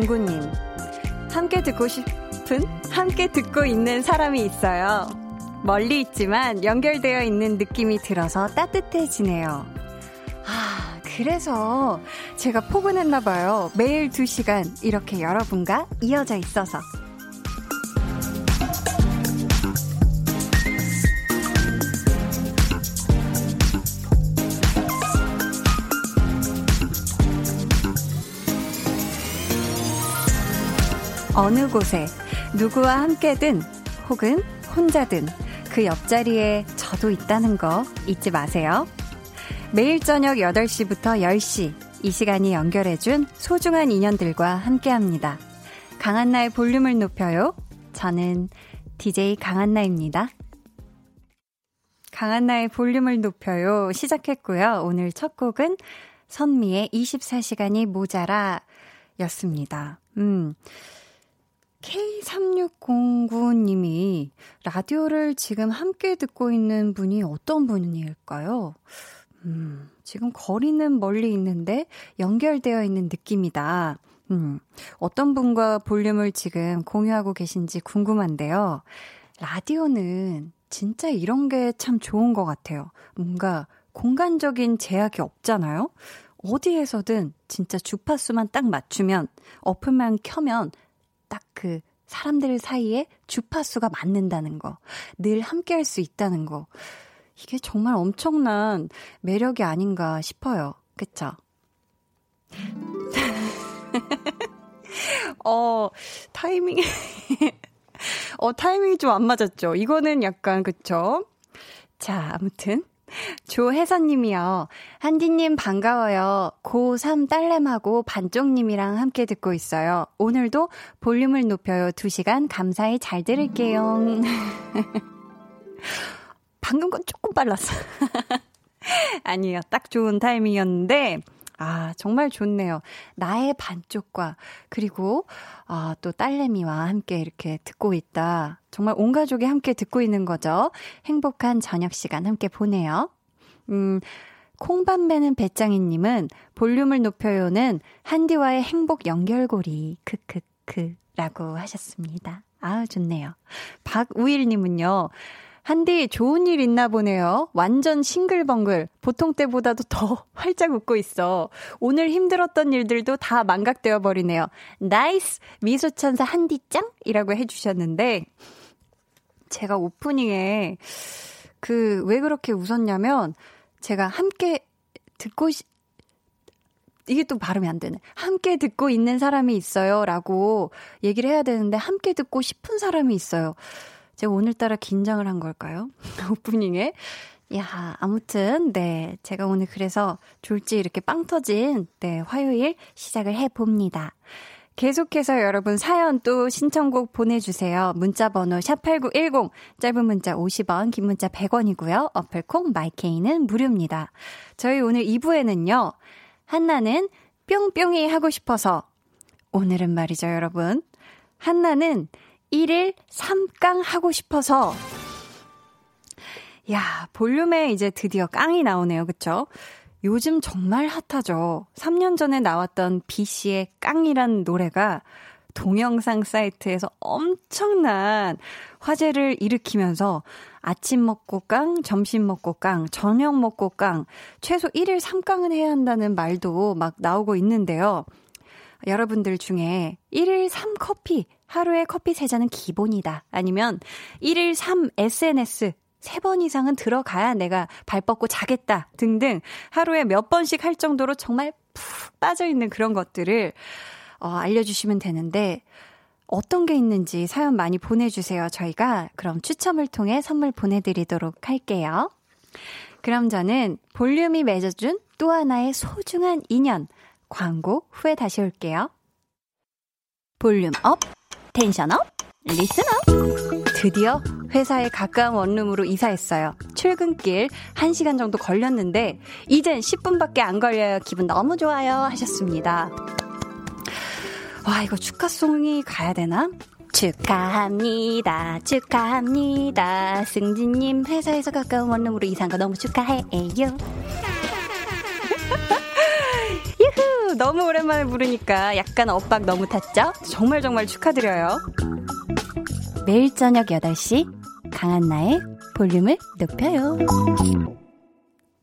3709님. 함께 듣고 싶은, 함께 듣고 있는 사람이 있어요. 멀리 있지만 연결되어 있는 느낌이 들어서 따뜻해지네요. 아, 그래서 제가 포근했나봐요. 매일 2시간 이렇게 여러분과 이어져 있어서. 어느 곳에 누구와 함께든 혹은 혼자든 그 옆자리에 저도 있다는 거 잊지 마세요. 매일 저녁 8시부터 10시 이 시간이 연결해준 소중한 인연들과 함께합니다. 강한나의 볼륨을 높여요. 저는 DJ 강한나입니다. 강한나의 볼륨을 높여요. 시작했고요. 오늘 첫 곡은 선미의 24시간이 모자라 였습니다. 음. K3609님이 라디오를 지금 함께 듣고 있는 분이 어떤 분일까요? 음, 지금 거리는 멀리 있는데 연결되어 있는 느낌이다. 음, 어떤 분과 볼륨을 지금 공유하고 계신지 궁금한데요. 라디오는 진짜 이런 게 참 좋은 것 같아요. 뭔가 공간적인 제약이 없잖아요? 어디에서든 진짜 주파수만 딱 맞추면, 어플만 켜면 딱 그 사람들 사이에 주파수가 맞는다는 거, 늘 함께 할 수 있다는 거. 이게 정말 엄청난 매력이 아닌가 싶어요. 그쵸? 어, 타이밍, 어, 타이밍이 좀 안 맞았죠? 이거는 약간, 그쵸? 자, 아무튼. 조혜선님이요. 한디님 반가워요. 고3 딸내하고 반쪽님이랑 함께 듣고 있어요. 오늘도 볼륨을 높여요. 2시간 감사히 잘 들을게요. 방금 건 조금 빨랐어. 아니에요. 딱 좋은 타이밍이었는데, 아, 정말 좋네요. 나의 반쪽과, 그리고, 아, 또 딸내미와 함께 이렇게 듣고 있다. 정말 온 가족이 함께 듣고 있는 거죠. 행복한 저녁 시간 함께 보내요. 음, 콩밭매는 배짱이님은 볼륨을 높여요는 한디와의 행복 연결고리, 크크크, 라고 하셨습니다. 아, 좋네요. 박우일님은요, 한디 좋은 일 있나 보네요. 완전 싱글벙글. 보통 때보다도 더 활짝 웃고 있어. 오늘 힘들었던 일들도 다 망각되어 버리네요. nice! 미소천사 한디짱? 이라고 해주셨는데, 제가 오프닝에 그, 왜 그렇게 웃었냐면, 제가 함께 듣고, 시, 이게 또 발음이 안 되네. 함께 듣고 있는 사람이 있어요. 라고 얘기를 해야 되는데, 함께 듣고 싶은 사람이 있어요. 제가 오늘따라 긴장을 한 걸까요? 오프닝에. 야, 아무튼, 네. 제가 오늘 그래서 졸지 이렇게 빵 터진, 네, 화요일 시작을 해봅니다. 계속해서 여러분 사연 또 신청곡 보내주세요. 문자번호 샵8910, 짧은 문자 50원, 긴 문자 100원이고요. 어플콩, 마이케이는 무료입니다. 저희 오늘 2부에는요, 한나는 뿅뿅이 하고 싶어서, 오늘은 말이죠, 여러분. 한나는 1일 3깡 하고 싶어서 야, 볼륨에 이제 드디어 깡이 나오네요. 그쵸? 요즘 정말 핫하죠. 3년 전에 나왔던 B씨의 깡이란 노래가 동영상 사이트에서 엄청난 화제를 일으키면서 아침 먹고 깡, 점심 먹고 깡, 저녁 먹고 깡, 최소 1일 3깡은 해야 한다는 말도 막 나오고 있는데요. 여러분들 중에 1일 3커피 하루에 커피 3잔은 기본이다. 아니면 1일 3 SNS 3번 이상은 들어가야 내가 발 뻗고 자겠다. 등등 하루에 몇 번씩 할 정도로 정말 푹 빠져있는 그런 것들을 어, 알려주시면 되는데 어떤 게 있는지 사연 많이 보내주세요. 저희가 그럼 추첨을 통해 선물 보내드리도록 할게요. 그럼 저는 볼륨이 맺어준 또 하나의 소중한 인연 광고 후에 다시 올게요. 볼륨 up tension up, listen up. 드디어 회사에 가까운 원룸으로 이사했어요. 출근길 1시간 정도 걸렸는데, 이젠 10분밖에 안 걸려요. 기분 너무 좋아요. 하셨습니다. 와, 이거 축하송이 가야 되나? 축하합니다. 축하합니다. 승진님 회사에서 가까운 원룸으로 이사한 거 너무 축하해요. 너무 오랜만에 부르니까 약간 엇박 너무 탔죠? 정말 정말 축하드려요. 매일 저녁 8시 강한나의 볼륨을 높여요.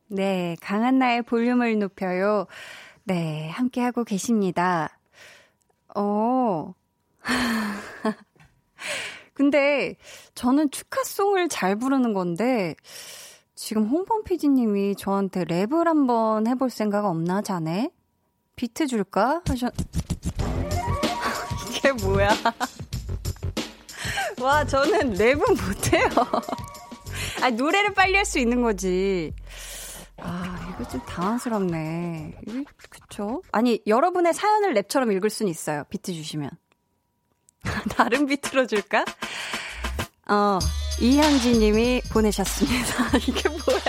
네, 강한나의 볼륨을 높여요. 네, 함께하고 계십니다. 어. 근데 저는 축하송을 잘 부르는 건데 지금 홍범 PD님이 저한테 랩을 한번 해볼 생각 없나 자네? 비트 줄까? 하셨. 이게 뭐야? 와 저는 랩은 못해요. 아 노래를 빨리 할 수 있는 거지. 아, 이거 좀 당황스럽네. 그쵸? 아니, 여러분의 사연을 랩처럼 읽을 수는 있어요. 비트 주시면. 다른 비트로 줄까? 어, 이현지 님이 보내셨습니다. 이게 뭐야?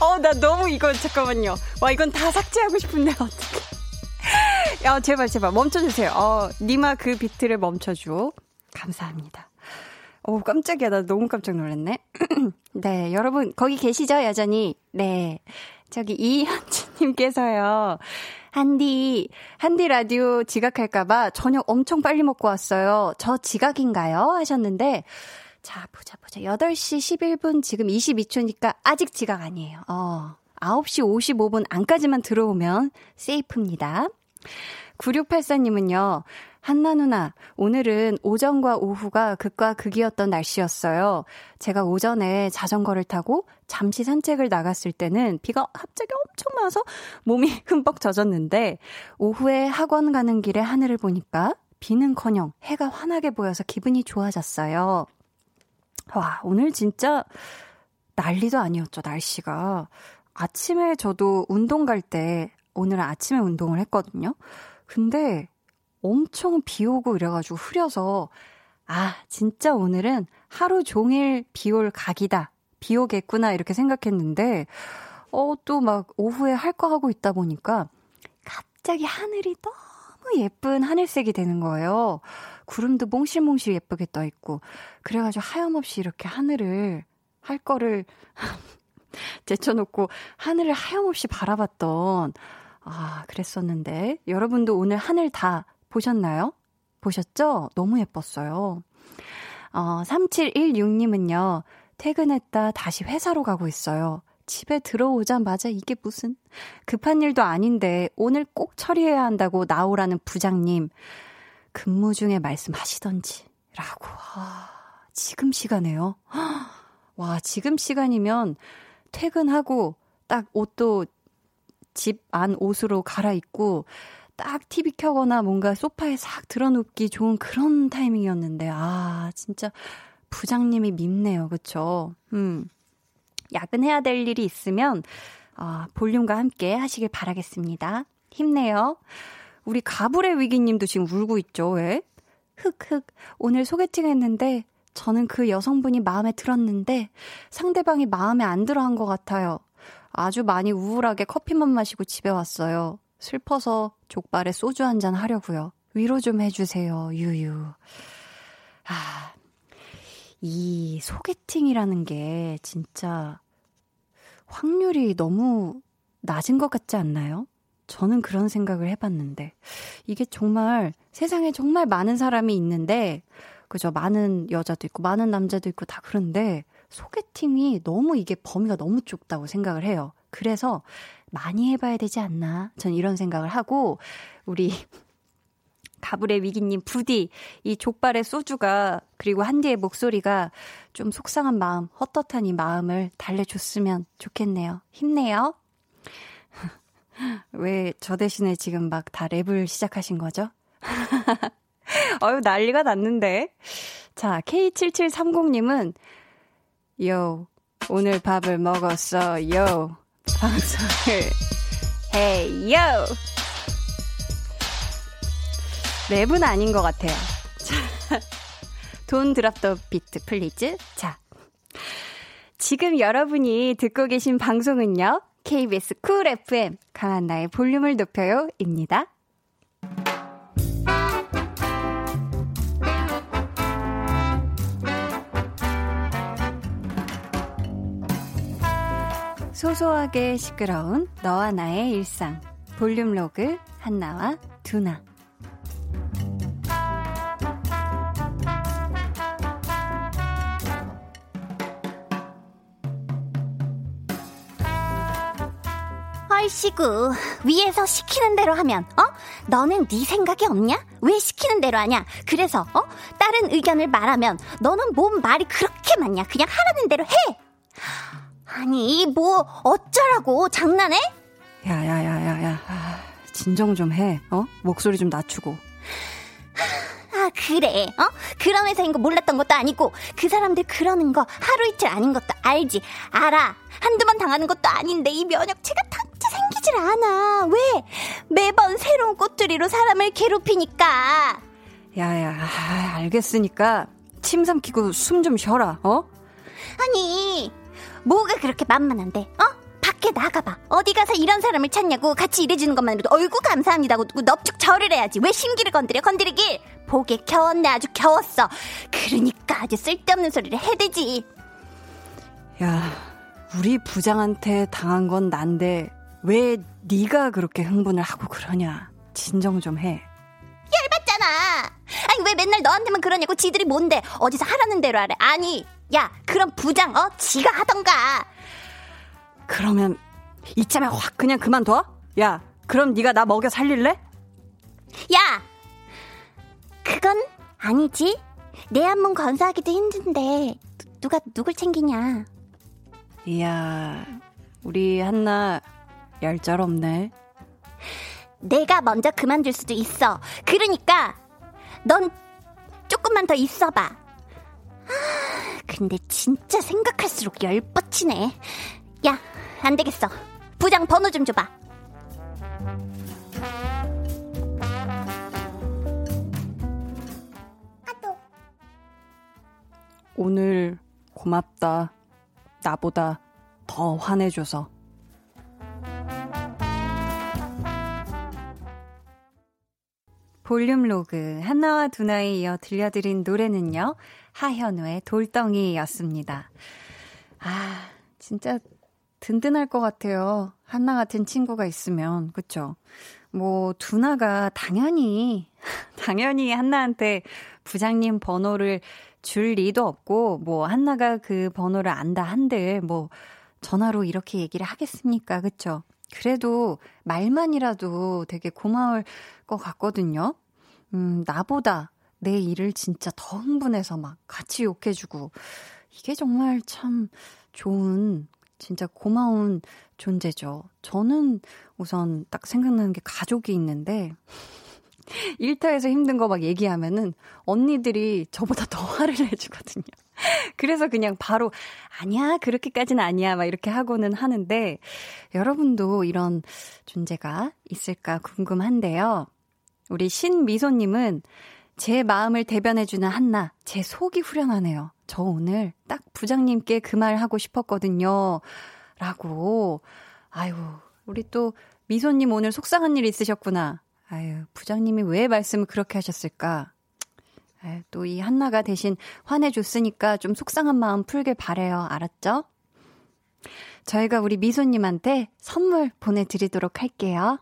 어, 나 너무 이거, 잠깐만요. 와, 이건 다 삭제하고 싶은데, 어떡해. 야, 제발, 제발, 멈춰주세요. 어, 니마 그 비트를 멈춰줘. 감사합니다. 오, 깜짝이야. 나 너무 깜짝 놀랐네. 네, 여러분, 거기 계시죠? 여전히. 네. 저기, 이현지님께서요. 한디, 한디 라디오 지각할까봐 저녁 엄청 빨리 먹고 왔어요. 저 지각인가요? 하셨는데, 자, 보자, 보자. 8시 11분, 지금 22초니까 아직 지각 아니에요. 어, 9시 55분 안까지만 들어오면 세이프입니다. 9684님은요, 한나 누나, 오늘은 오전과 오후가 극과 극이었던 날씨였어요. 제가 오전에 자전거를 타고 잠시 산책을 나갔을 때는 비가 갑자기 엄청 와서 몸이 흠뻑 젖었는데, 오후에 학원 가는 길에 하늘을 보니까 비는 커녕 해가 환하게 보여서 기분이 좋아졌어요. 와, 오늘 진짜 난리도 아니었죠, 날씨가. 아침에 저도 운동 갈 때, 오늘은 아침에 운동을 했거든요. 근데 엄청 비 오고 이래가지고 흐려서 아, 진짜 오늘은 하루 종일 비 올 각이다. 비 오겠구나. 이렇게 생각했는데, 어, 또 막 오후에 할 거 하고 있다 보니까 갑자기 하늘이 너무 예쁜 하늘색이 되는 거예요. 구름도 몽실몽실 예쁘게 떠 있고. 그래가지고 하염없이 이렇게 하늘을 할 거를 제쳐놓고 하늘을 하염없이 바라봤던, 아, 그랬었는데. 여러분도 오늘 하늘 다 보셨나요? 보셨죠? 너무 예뻤어요. 어, 3716님은요, 퇴근했다 다시 회사로 가고 있어요. 집에 들어오자마자 이게 무슨 급한 일도 아닌데 오늘 꼭 처리해야 한다고 나오라는 부장님. 근무 중에 말씀하시던지. 라고. 아, 지금 시간에요. 와, 지금 시간이면 퇴근하고 딱 옷도 집 안 옷으로 갈아입고 딱 TV 켜거나 뭔가 소파에 싹 들어눕기 좋은 그런 타이밍이었는데, 아, 진짜 부장님이 밉네요. 그쵸? 음. 야근해야 될 일이 있으면, 아, 볼륨과 함께 하시길 바라겠습니다. 힘내요. 우리 가불의 위기님도 지금 울고 있죠, 왜? 흑흑. 오늘 소개팅 했는데, 저는 그 여성분이 마음에 들었는데, 상대방이 마음에 안 들어 한 것 같아요. 아주 많이 우울하게 커피만 마시고 집에 왔어요. 슬퍼서 족발에 소주 한 잔 하려고요. 위로 좀 해주세요, 유유. 아, 이 소개팅이라는 게 진짜 확률이 너무 낮은 것 같지 않나요? 저는 그런 생각을 해봤는데, 이게 정말 세상에 정말 많은 사람이 있는데, 그죠? 많은 여자도 있고, 많은 남자도 있고 다 그런데, 소개팅이 너무 이게 범위가 너무 좁다고 생각을 해요. 그래서 많이 해봐야 되지 않나. 전 이런 생각을 하고, 우리 가불의 위기님 부디 이 족발의 소주가 그리고 한디의 목소리가 좀 속상한 마음, 헛헛한 이 마음을 달래줬으면 좋겠네요. 힘내요. 왜 저 대신에 지금 막 다 랩을 시작하신 거죠? 어유 난리가 났는데. 자, K7730님은 요 오늘 밥을 먹었어. 요 방송을 해요. 랩은 아닌 것 같아요. 자, don't drop the beat please. 자, 지금 여러분이 듣고 계신 방송은요. KBS 쿨 FM 강한나의 볼륨을 높여요 입니다. 소소하게 시끄러운 너와 나의 일상 볼륨 로그 한나와 두나. 얼씨구 위에서 시키는 대로 하면 어? 너는 네 생각이 없냐? 왜 시키는 대로 하냐? 그래서 어? 다른 의견을 말하면 너는 뭔 말이 그렇게 많냐? 그냥 하라는 대로 해. 아니 뭐 어쩌라고 장난해? 야야야야야 아, 진정 좀 해. 어? 목소리 좀 낮추고. 아 그래 어 그러면서인 거 몰랐던 것도 아니고 그 사람들 그러는 거 하루 이틀 아닌 것도 알지 알아 한두 번 당하는 것도 아닌데 이 면역체가 탐지 생기질 않아 왜 매번 새로운 꼬투리로 사람을 괴롭히니까 야야 아, 알겠으니까 침 삼키고 숨 좀 쉬어라 어 아니 뭐가 그렇게 만만한데 어 밖에 나가봐. 어디 가서 이런 사람을 찾냐고 같이 일해주는 것만으로도 어이구 감사합니다고 넙죽 절을 해야지. 왜 심기를 건드려 건드리길. 보게 겨웠네 아주 겨웠어. 그러니까 아주 쓸데없는 소리를 해대지. 야, 우리 부장한테 당한 건 난데 왜 네가 그렇게 흥분을 하고 그러냐. 진정 좀 해. 열받잖아. 아니 왜 맨날 너한테만 그러냐고 지들이 뭔데 어디서 하라는 대로 하래. 아니 야 그럼 부장 어 지가 하던가. 그러면 이참에 확 그냥 그만둬? 야, 그럼 네가 나 먹여 살릴래? 야, 그건 아니지. 내 한몸 건사하기도 힘든데 누가 누굴 챙기냐? 이야, 우리 한나 얄짤없네. 내가 먼저 그만둘 수도 있어. 그러니까 넌 조금만 더 있어봐. 아, 근데 진짜 생각할수록 열뻗치네. 야, 안 되겠어. 부장 번호 좀 줘봐. 오늘 고맙다. 나보다 더 화내줘서. 볼륨 로그 하나와 두나에 이어 들려드린 노래는요. 하현우의 돌덩이였습니다. 아, 진짜 든든할 것 같아요. 한나 같은 친구가 있으면, 그쵸? 뭐, 두나가 당연히, 당연히 한나한테 부장님 번호를 줄 리도 없고, 뭐, 한나가 그 번호를 안다 한들, 뭐, 전화로 이렇게 얘기를 하겠습니까? 그쵸? 그래도 말만이라도 되게 고마울 것 같거든요. 음, 나보다 내 일을 진짜 더 흥분해서 막 같이 욕해주고, 이게 정말 참 좋은 진짜 고마운 존재죠. 저는 우선 딱 생각나는 게 가족이 있는데, 일터에서 힘든 거 막 얘기하면은 언니들이 저보다 더 화를 내주거든요. 그래서 그냥 바로, 아니야, 그렇게까지는 아니야, 막 이렇게 하고는 하는데, 여러분도 이런 존재가 있을까 궁금한데요. 우리 신미소님은 제 마음을 대변해주는 한나, 제 속이 후련하네요. 저 오늘 딱 부장님께 그 말 하고 싶었거든요. 라고. 아유, 우리 또 미소님 오늘 속상한 일 있으셨구나. 아유, 부장님이 왜 말씀을 그렇게 하셨을까? 아유, 또이 한나가 대신 화내줬으니까 좀 속상한 마음 풀길 바래요. 알았죠? 저희가 우리 미소님한테 선물 보내드리도록 할게요.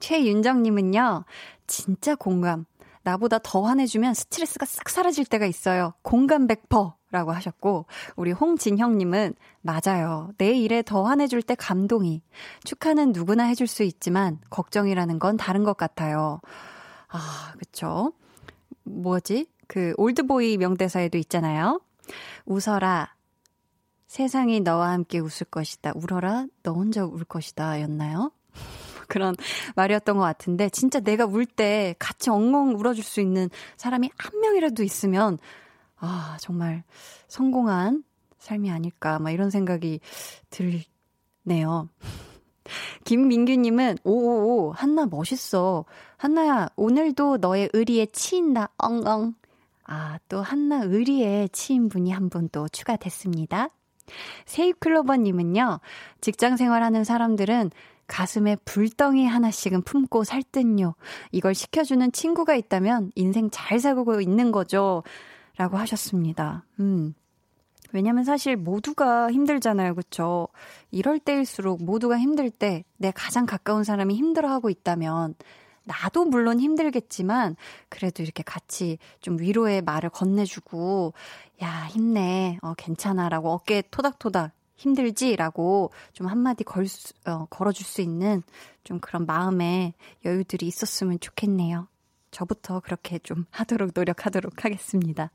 최윤정님은요, 진짜 공감. 나보다 더 화내주면 스트레스가 싹 사라질 때가 있어요. 공감 100%. 라고 하셨고, 우리 홍진형님은, 맞아요. 내 일에 더 화내줄 때 감동이. 축하는 누구나 해줄 수 있지만, 걱정이라는 건 다른 것 같아요. 아, 그쵸. 뭐지? 그, 올드보이 명대사에도 있잖아요. 웃어라. 세상이 너와 함께 웃을 것이다. 울어라. 너 혼자 울 것이다. 였나요? 그런 말이었던 것 같은데 진짜 내가 울 때 같이 엉엉 울어줄 수 있는 사람이 한 명이라도 있으면 아 정말 성공한 삶이 아닐까 막 이런 생각이 들네요. 김민규님은 오오오 한나 멋있어. 한나야 오늘도 너의 의리에 치인다 엉엉. 아 또 한나 의리에 치인 분이 한 분 또 추가됐습니다. 세입클로버님은요 직장 생활하는 사람들은 가슴에 불덩이 하나씩은 품고 살 듯요. 이걸 시켜주는 친구가 있다면 인생 잘 살고 있는 거죠. 라고 하셨습니다. 음. 왜냐면 사실 모두가 힘들잖아요. 그쵸? 이럴 때일수록 모두가 힘들 때 내 가장 가까운 사람이 힘들어하고 있다면 나도 물론 힘들겠지만 그래도 이렇게 같이 좀 위로의 말을 건네주고 야 힘내 어 괜찮아라고 어깨에 토닥토닥 힘들지라고 좀 한마디 걸 수, 어, 걸어줄 수 있는 좀 그런 마음의 여유들이 있었으면 좋겠네요. 저부터 그렇게 좀 하도록 노력하도록 하겠습니다.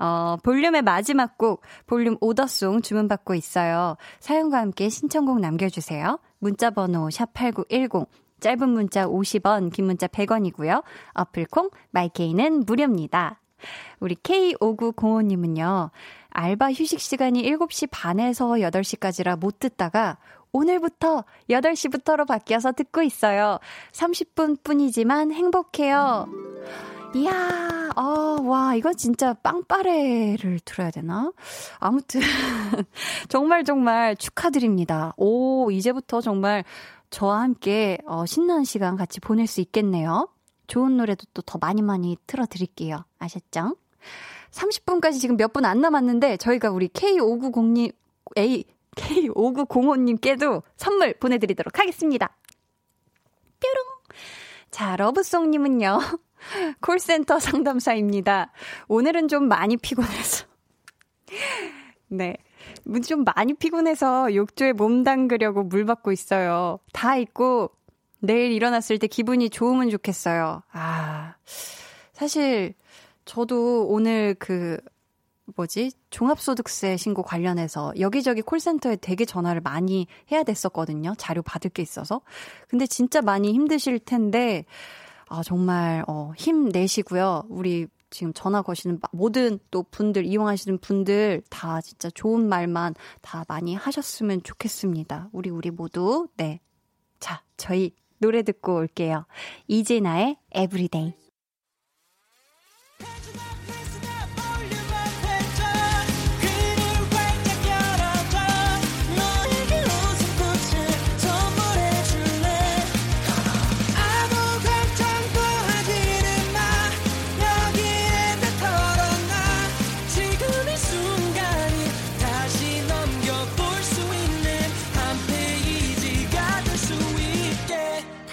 어, 볼륨의 마지막 곡, 볼륨 오더송 주문받고 있어요. 사연과 함께 신청곡 남겨주세요. 문자번호 샵8910, 짧은 문자 50원, 긴 문자 100원이고요. 어플콩, 마이케이는 무료입니다. 우리 K5905님은요, 알바 휴식 시간이 7시 반에서 8시까지라 못 듣다가 오늘부터 8시부터로 바뀌어서 듣고 있어요. 30분 뿐이지만 행복해요. 이야, 어, 와, 이거 진짜 빵빠레를 들어야 되나? 아무튼, 정말 정말 축하드립니다. 오, 이제부터 정말 저와 함께 어, 신나는 시간 같이 보낼 수 있겠네요. 좋은 노래도 또 더 많이 많이 틀어드릴게요. 아셨죠? 30분까지 지금 몇 분 안 남았는데 저희가 우리 K590님, A, K5905님께도 선물 보내드리도록 하겠습니다. 뾰롱! 자, 러브송님은요. 콜센터 상담사입니다. 오늘은 좀 많이 피곤해서. 네. 좀 많이 피곤해서 욕조에 몸 담그려고 물 받고 있어요. 다 있고, 내일 일어났을 때 기분이 좋으면 좋겠어요. 아, 사실, 저도 오늘 그, 뭐지? 종합소득세 신고 관련해서 여기저기 콜센터에 되게 전화를 많이 해야 됐었거든요. 자료 받을 게 있어서. 근데 진짜 많이 힘드실 텐데, 아, 정말, 어, 힘내시고요. 우리 지금 전화 거시는 모든 또 분들, 이용하시는 분들 다 진짜 좋은 말만 다 많이 하셨으면 좋겠습니다. 우리, 우리 모두. 네. 자, 저희 노래 듣고 올게요. 이진아의 Everyday.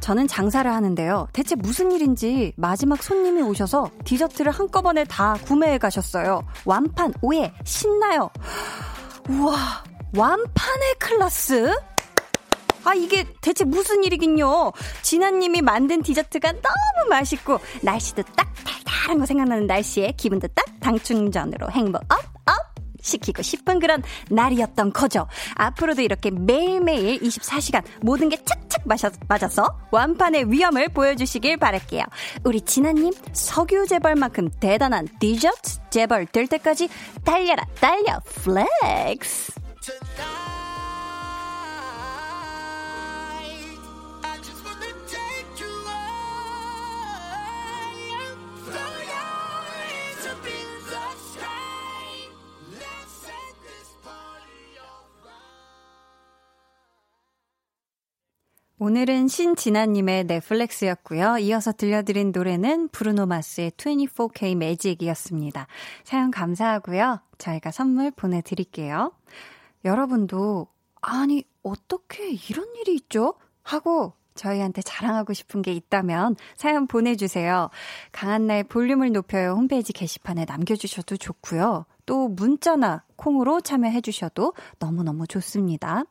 저는 장사를 하는데요. 대체 무슨 일인지 마지막 손님이 오셔서 디저트를 한꺼번에 다 구매해 가셨어요. 완판, oh yeah, 신나요. 우와, 완판의 클라스? 아, 이게 대체 무슨 일이긴요. 진아님이 만든 디저트가 너무 맛있고, 날씨도 딱 달달한 거 생각나는 날씨에 기분도 딱 당충전으로 행복 up, up! 시키고 싶은 그런 날이었던 거죠. 앞으로도 이렇게 매일매일 24시간 모든 게 착착 맞아서 완판의 위엄을 보여주시길 바랄게요. 우리 진아님 석유 재벌만큼 대단한 디저트 재벌 될 때까지 달려라 달려 flex. 오늘은 신진아님의 넷플렉스였고요. 이어서 들려드린 노래는 브루노 마스의 24K 매직이었습니다. 사연 감사하고요. 저희가 선물 보내드릴게요. 여러분도 아니 어떻게 이런 일이 있죠? 하고 저희한테 자랑하고 싶은 게 있다면 사연 보내주세요. 강한나의 볼륨을 높여요 홈페이지 게시판에 남겨주셔도 좋고요. 또 문자나 콩으로 참여해주셔도 너무너무 좋습니다.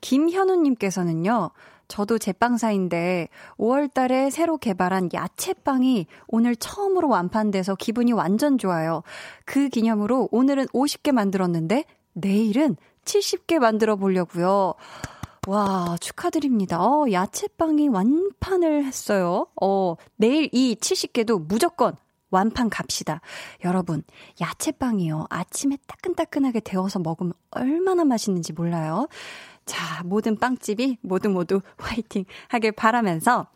김현우님께서는요, 저도 제빵사인데 5월 달에 새로 개발한 야채빵이 오늘 처음으로 완판돼서 기분이 완전 좋아요. 그 기념으로 오늘은 50개 만들었는데 내일은 70개 만들어 보려고요. 와, 축하드립니다. 어, 야채빵이 완판을 했어요. 어, 내일 이 70개도 무조건 완판 갑시다. 여러분, 야채빵이요. 아침에 따끈따끈하게 데워서 먹으면 얼마나 맛있는지 몰라요. 자, 모든 빵집이 모두 모두 화이팅 하길 바라면서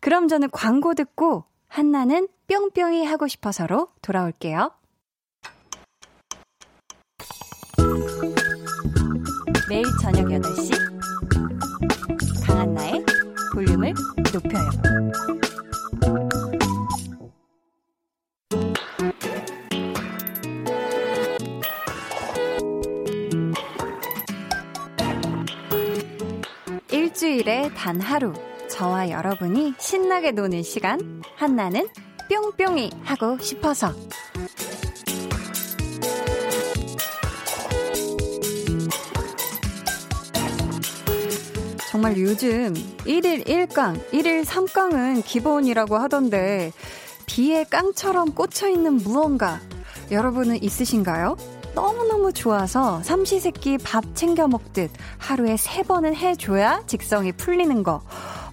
그럼 저는 광고 듣고 한나는 뿅뿅이 하고 싶어서로 돌아올게요. 매일 저녁 8시 강한나의 볼륨을 높여요. 일주일에 단 하루 저와 여러분이 신나게 노는 시간 한나는 뿅뿅이 하고 싶어서 정말 요즘 1일 1강, 1일 3강은 기본이라고 하던데 비에 깡처럼 꽂혀 있는 무언가 여러분은 있으신가요? 너무너무 좋아서 삼시세끼 밥 챙겨 먹듯 하루에 3번은 해줘야 직성이 풀리는 거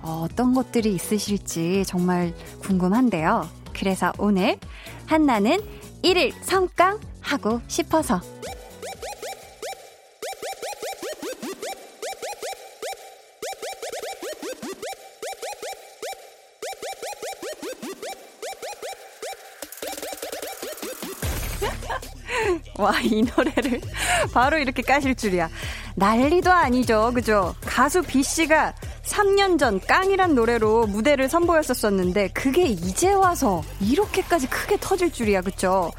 어떤 것들이 있으실지 정말 궁금한데요. 그래서 오늘 한나는 1일 3강 하고 싶어서 와, 이 노래를 바로 이렇게 까실 줄이야. 난리도 아니죠. 그죠? 가수 B씨가 3년 전 깡이란 노래로 무대를 선보였었었는데 그게 이제 와서 이렇게까지 크게 터질 줄이야. 그죠?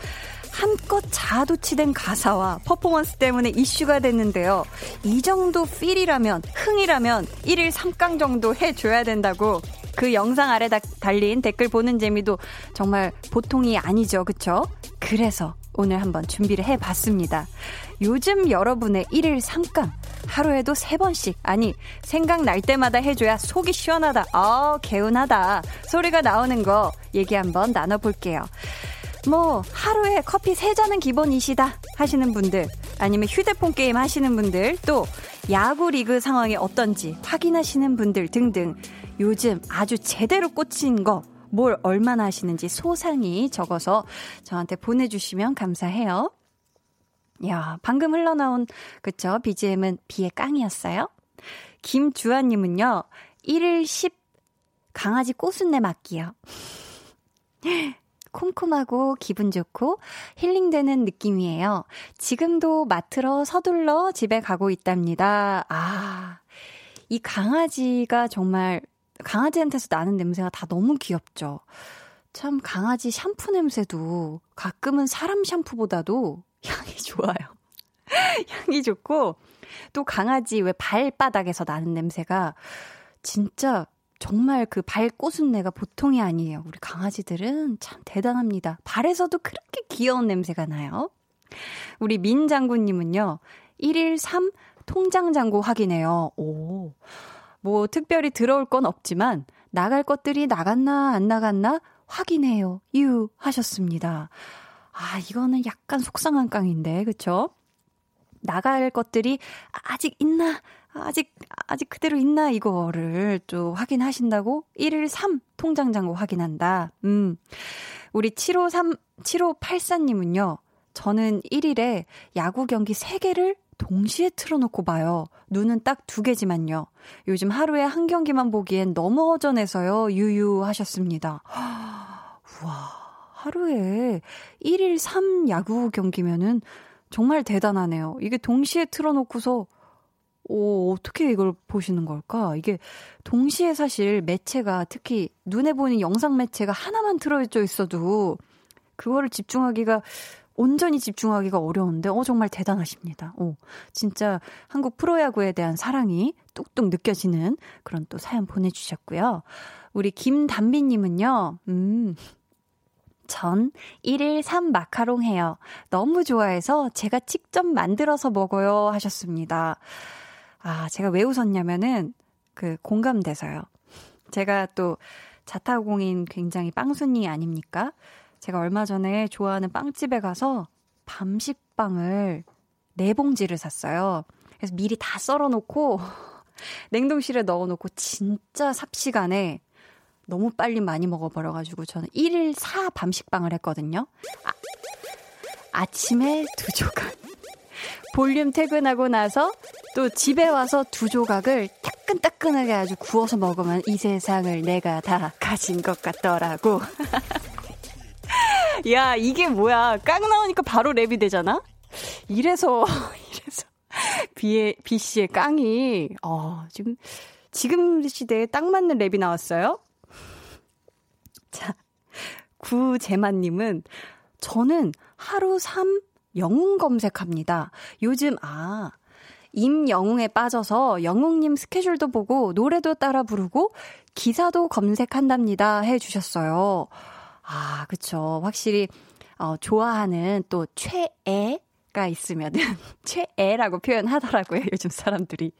한껏 자도치된 가사와 퍼포먼스 때문에 이슈가 됐는데요. 이 정도 필이라면, 흥이라면 1일 3강 정도 해줘야 된다고 그 영상 아래 달린 댓글 보는 재미도 정말 보통이 아니죠. 그쵸? 그래서 오늘 한번 준비를 해봤습니다. 요즘 여러분의 1일 3강 하루에도 3번씩 아니 생각날 때마다 해줘야 속이 시원하다. 아 개운하다. 소리가 나오는 거 얘기 한번 나눠볼게요. 뭐 하루에 커피 3잔은 기본이시다 하시는 분들 아니면 휴대폰 게임 하시는 분들 또 야구 리그 상황이 어떤지 확인하시는 분들 등등 요즘 아주 제대로 꽂힌 거 뭘 얼마나 하시는지 소상히 적어서 저한테 보내주시면 감사해요. 야, 방금 흘러나온, 그쵸? BGM은 비의 깡이었어요. 김주아님은요, 1일 10 강아지 꽃순내 맞기요. 콤콤하고 기분 좋고 힐링되는 느낌이에요. 지금도 마트로 서둘러 집에 가고 있답니다. 아, 이 강아지가 정말 강아지한테서 나는 냄새가 다 너무 귀엽죠. 참 강아지 샴푸 냄새도 가끔은 사람 샴푸보다도 향이 좋아요. 향이 좋고 또 강아지 왜 발바닥에서 나는 냄새가 진짜 정말 그 발꽃순내가 보통이 아니에요. 우리 강아지들은 참 대단합니다. 발에서도 그렇게 귀여운 냄새가 나요. 우리 민 장군님은요, 1일 3 통장 잔고 확인해요. 오. 뭐 특별히 들어올 건 없지만 나갈 것들이 나갔나 안 나갔나 확인해요. 유 하셨습니다. 아, 이거는 약간 속상한 깡인데, 그쵸? 나갈 것들이 아직 있나? 아직, 아직 그대로 있나? 이거를 또 확인하신다고? 1일 3 통장 잔고 확인한다. 음. 우리 753, 7584 님은요, 저는 1일에 야구 경기 3개를 동시에 틀어놓고 봐요. 눈은 딱 두 개지만요. 요즘 하루에 한 경기만 보기엔 너무 허전해서요. 유유하셨습니다. 우와, 하루에 1일 3 야구 경기면은 정말 대단하네요. 이게 동시에 틀어놓고서 오, 어떻게 이걸 보시는 걸까? 이게 동시에 사실 매체가 특히 눈에 보이는 영상 매체가 하나만 틀어져 있어도 그거를 집중하기가 온전히 집중하기가 어려운데, 어, 정말 대단하십니다. 오, 진짜 한국 프로야구에 대한 사랑이 뚝뚝 느껴지는 그런 또 사연 보내주셨고요. 우리 김담비님은요, 음, 전 1일 3 마카롱 해요. 너무 좋아해서 제가 직접 만들어서 먹어요. 하셨습니다. 아, 제가 왜 웃었냐면은, 그, 공감돼서요. 제가 또 자타공인 굉장히 빵순이 아닙니까? 제가 얼마 전에 좋아하는 빵집에 가서 밤식빵을 네 봉지를 샀어요. 그래서 미리 다 썰어 놓고 냉동실에 넣어 놓고 진짜 삽시간에 너무 빨리 많이 먹어버려 가지고 저는 1일 4 밤식빵을 했거든요. 아, 아침에 두 조각. 볼륨 퇴근하고 나서 또 집에 와서 두 조각을 따끈따끈하게 아주 구워서 먹으면 이 세상을 내가 다 가진 것 같더라고. 야, 이게 뭐야. 깡 나오니까 바로 랩이 되잖아? 이래서, 이래서, 비의, 비씨의 깡이, 어, 지금, 지금 시대에 딱 맞는 랩이 나왔어요? 자, 구재만님은, 저는 하루 3 영웅 검색합니다. 요즘, 아, 임영웅에 빠져서 영웅님 스케줄도 보고 노래도 따라 부르고 기사도 검색한답니다. 해 주셨어요. 아, 그쵸. 확실히, 어, 좋아하는 또 최애, 가 있으면은 최애라고 표현하더라고요. 요즘 사람들이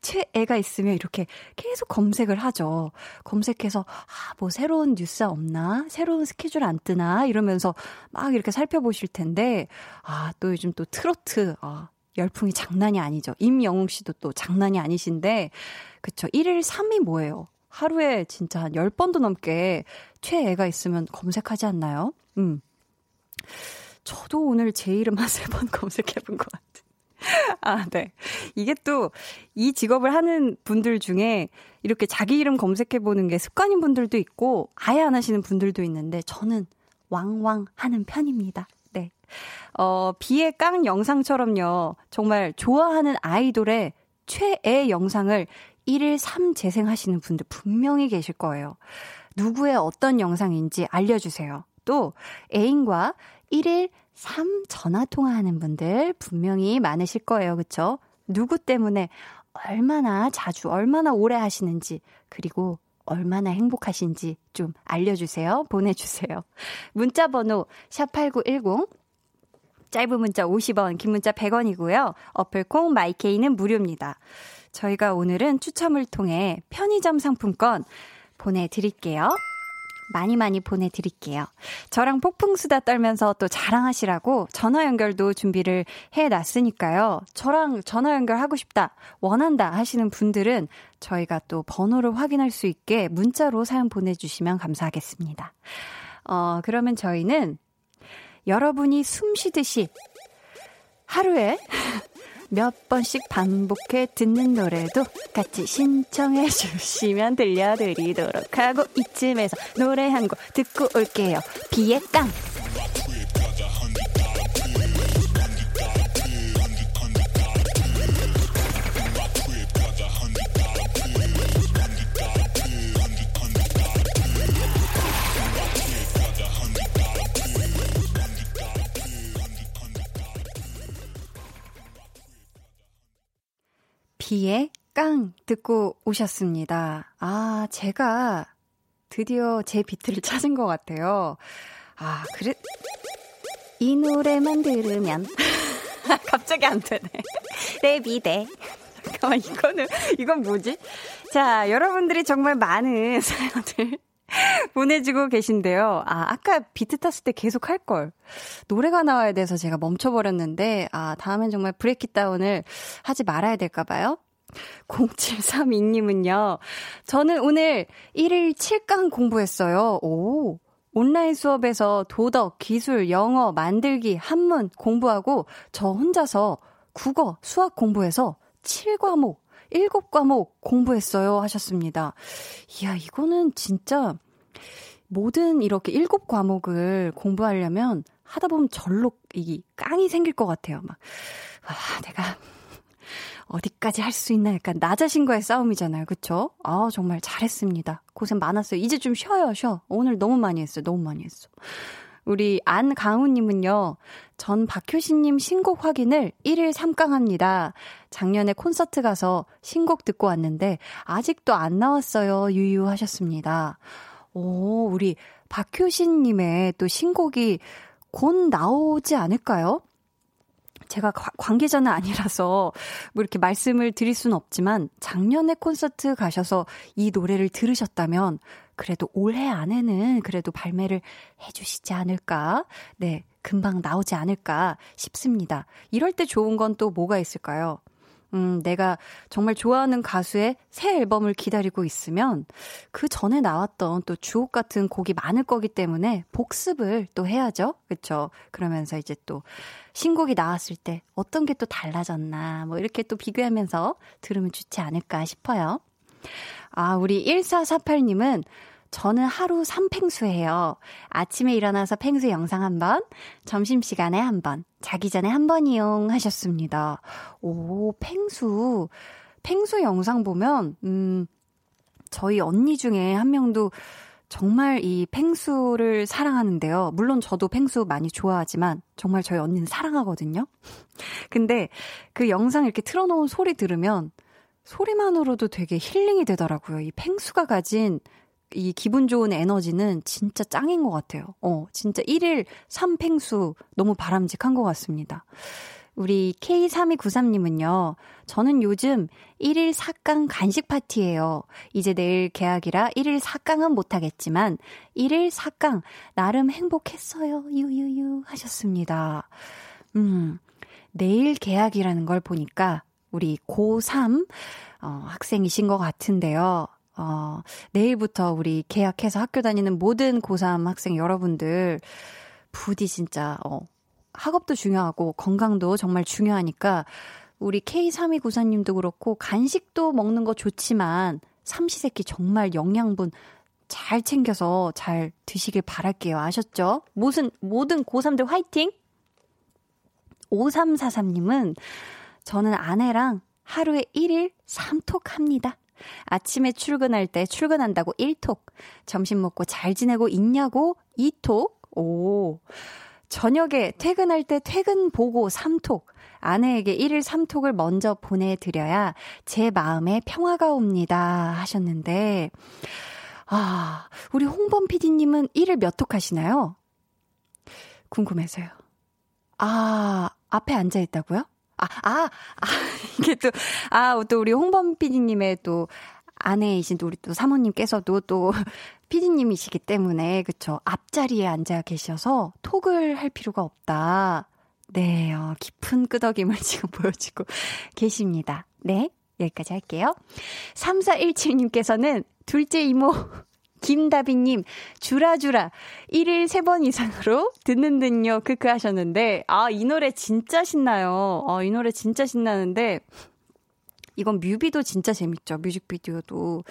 최애가 있으면 이렇게 계속 검색을 하죠. 검색해서 아, 뭐 새로운 뉴스 없나? 새로운 스케줄 안 뜨나? 이러면서 막 이렇게 살펴보실 텐데 아, 또 요즘 또 트로트 아, 열풍이 장난이 아니죠. 임영웅 씨도 또 장난이 아니신데 그쵸. 1일 3이 뭐예요? 하루에 진짜 한 10번도 넘게 최애가 있으면 검색하지 않나요? 음. 저도 오늘 제 이름 한 세 번 검색해 본 것 같아요. 아, 네. 이게 또 이 직업을 하는 분들 중에 이렇게 자기 이름 검색해 보는 게 습관인 분들도 있고 아예 안 하시는 분들도 있는데 저는 왕왕 하는 편입니다. 네. 어, 비의 깡 영상처럼요. 정말 좋아하는 아이돌의 최애 영상을 1일 3 재생하시는 분들 분명히 계실 거예요. 누구의 어떤 영상인지 알려주세요. 또 애인과 1일 3 전화 통화하는 분들 분명히 많으실 거예요. 그쵸? 누구 때문에 얼마나 자주, 얼마나 오래 하시는지, 그리고 얼마나 행복하신지 좀 알려주세요. 보내주세요. 문자 번호 샵8910 짧은 문자 50원, 긴 문자 100원이고요. 어플콩 마이케이는 무료입니다. 저희가 오늘은 추첨을 통해 편의점 상품권 보내드릴게요. 많이 많이 보내드릴게요. 저랑 폭풍수다 떨면서 또 자랑하시라고 전화 연결도 준비를 해놨으니까요. 저랑 전화 연결하고 싶다, 원한다 하시는 분들은 저희가 또 번호를 확인할 수 있게 문자로 사연 보내주시면 감사하겠습니다. 어, 그러면 저희는 여러분이 숨 쉬듯이 하루에 몇 번씩 반복해 듣는 노래도 같이 신청해 주시면 들려드리도록 하고 이쯤에서 노래 한 곡 듣고 올게요. 비의 깡. 비의 깡 듣고 오셨습니다. 아, 제가 드디어 제 비트를 찾은 것 같아요. 아, 그래. 이 노래만 들으면. 갑자기 안 되네. 랩이 돼. 잠깐만, 이거는, 이건 뭐지? 자, 여러분들이 정말 많은 사연을 보내주고 계신데요. 아, 아까 비트 탔을 때 계속 할걸. 노래가 나와야 돼서 제가 멈춰버렸는데, 아, 다음엔 정말 브레이크 다운을 하지 말아야 될까봐요. 0732님은요, 저는 오늘 1일 7강 공부했어요. 오. 온라인 수업에서 도덕, 기술, 영어, 만들기, 한문 공부하고 저 혼자서 국어, 수학 공부해서 7과목, 7과목 공부했어요 하셨습니다. 이야, 이거는 진짜 모든 이렇게 일곱 과목을 공부하려면 하다 보면 절로 이 깡이 생길 것 같아요. 막, 와, 내가 어디까지 할 수 있나 약간 나 자신과의 싸움이잖아요. 그쵸? 아, 정말 잘했습니다. 고생 많았어요. 이제 좀 쉬어요, 쉬어. 오늘 너무 많이 했어요. 너무 많이 했어. 우리 안강우님은요, 전 박효신님 신곡 확인을 1일 3강 합니다. 작년에 콘서트 가서 신곡 듣고 왔는데, 아직도 안 나왔어요. 유유하셨습니다. 오, 우리 박효신님의 또 신곡이 곧 나오지 않을까요? 제가 관계자는 아니라서 뭐 이렇게 말씀을 드릴 수는 없지만 작년에 콘서트 가셔서 이 노래를 들으셨다면 그래도 올해 안에는 그래도 발매를 해주시지 않을까? 네, 금방 나오지 않을까 싶습니다. 이럴 때 좋은 건 또 뭐가 있을까요? 음, 내가 정말 좋아하는 가수의 새 앨범을 기다리고 있으면 그 전에 나왔던 또 주옥 같은 곡이 많을 거기 때문에 복습을 또 해야죠. 그쵸? 그러면서 이제 또 신곡이 나왔을 때 어떤 게 또 달라졌나 뭐 이렇게 또 비교하면서 들으면 좋지 않을까 싶어요. 아, 우리 1448님은 저는 하루 3팽수 해요. 아침에 일어나서 팽수 영상 한 번, 점심시간에 한 번, 자기 전에 한 번 이용하셨습니다. 오, 팽수. 팽수 영상 보면, 음, 저희 언니 중에 한 명도 정말 이 팽수를 사랑하는데요. 물론 저도 팽수 많이 좋아하지만 정말 저희 언니는 사랑하거든요. 근데 그 영상 이렇게 틀어놓은 소리 들으면 소리만으로도 되게 힐링이 되더라고요. 이 팽수가 가진 이 기분 좋은 에너지는 진짜 짱인 것 같아요. 어, 진짜 1일 3팽수 너무 바람직한 것 같습니다. 우리 K3293님은요, 저는 요즘 1일 4강 간식 파티예요. 이제 내일 개학이라 1일 4강은 못하겠지만, 1일 4강, 나름 행복했어요. 유유유 하셨습니다. 음, 내일 개학이라는 걸 보니까, 우리 고3, 어, 학생이신 것 같은데요. 어, 내일부터 우리 개학해서 학교 다니는 모든 고3 학생 여러분들, 부디 진짜, 어, 학업도 중요하고 건강도 정말 중요하니까 우리 K3294님도 그렇고 간식도 먹는 거 좋지만 삼시세끼 정말 영양분 잘 챙겨서 잘 드시길 바랄게요. 아셨죠? 모든, 모든 고3들 화이팅! 5343님은 저는 아내랑 하루에 1일 3톡 합니다. 아침에 출근할 때 출근한다고 1톡, 점심 먹고 잘 지내고 있냐고 2톡, 오. 저녁에 퇴근할 때 퇴근 보고 3톡, 아내에게 1일 3톡을 먼저 보내드려야 제 마음에 평화가 옵니다. 하셨는데, 아, 우리 홍범 PD님은 1일 몇 톡 하시나요? 궁금해서요. 아, 앞에 앉아 있다고요? 아, 아, 아, 이게 또, 아, 또 우리 홍범 PD님의 또 아내이신 우리 또 사모님께서도 또 PD님이시기 때문에, 그쵸. 앞자리에 앉아 계셔서 톡을 할 필요가 없다. 네, 어, 깊은 끄덕임을 지금 보여주고 계십니다. 네, 여기까지 할게요. 3417님께서는 둘째 이모 김다비님, 주라주라, 1일 3번 이상으로 듣는 듯요, 크크 하셨는데, 아, 이 노래 진짜 신나요. 어, 이 노래 진짜 신나는데, 이건 뮤비도 진짜 재밌죠, 뮤직비디오도.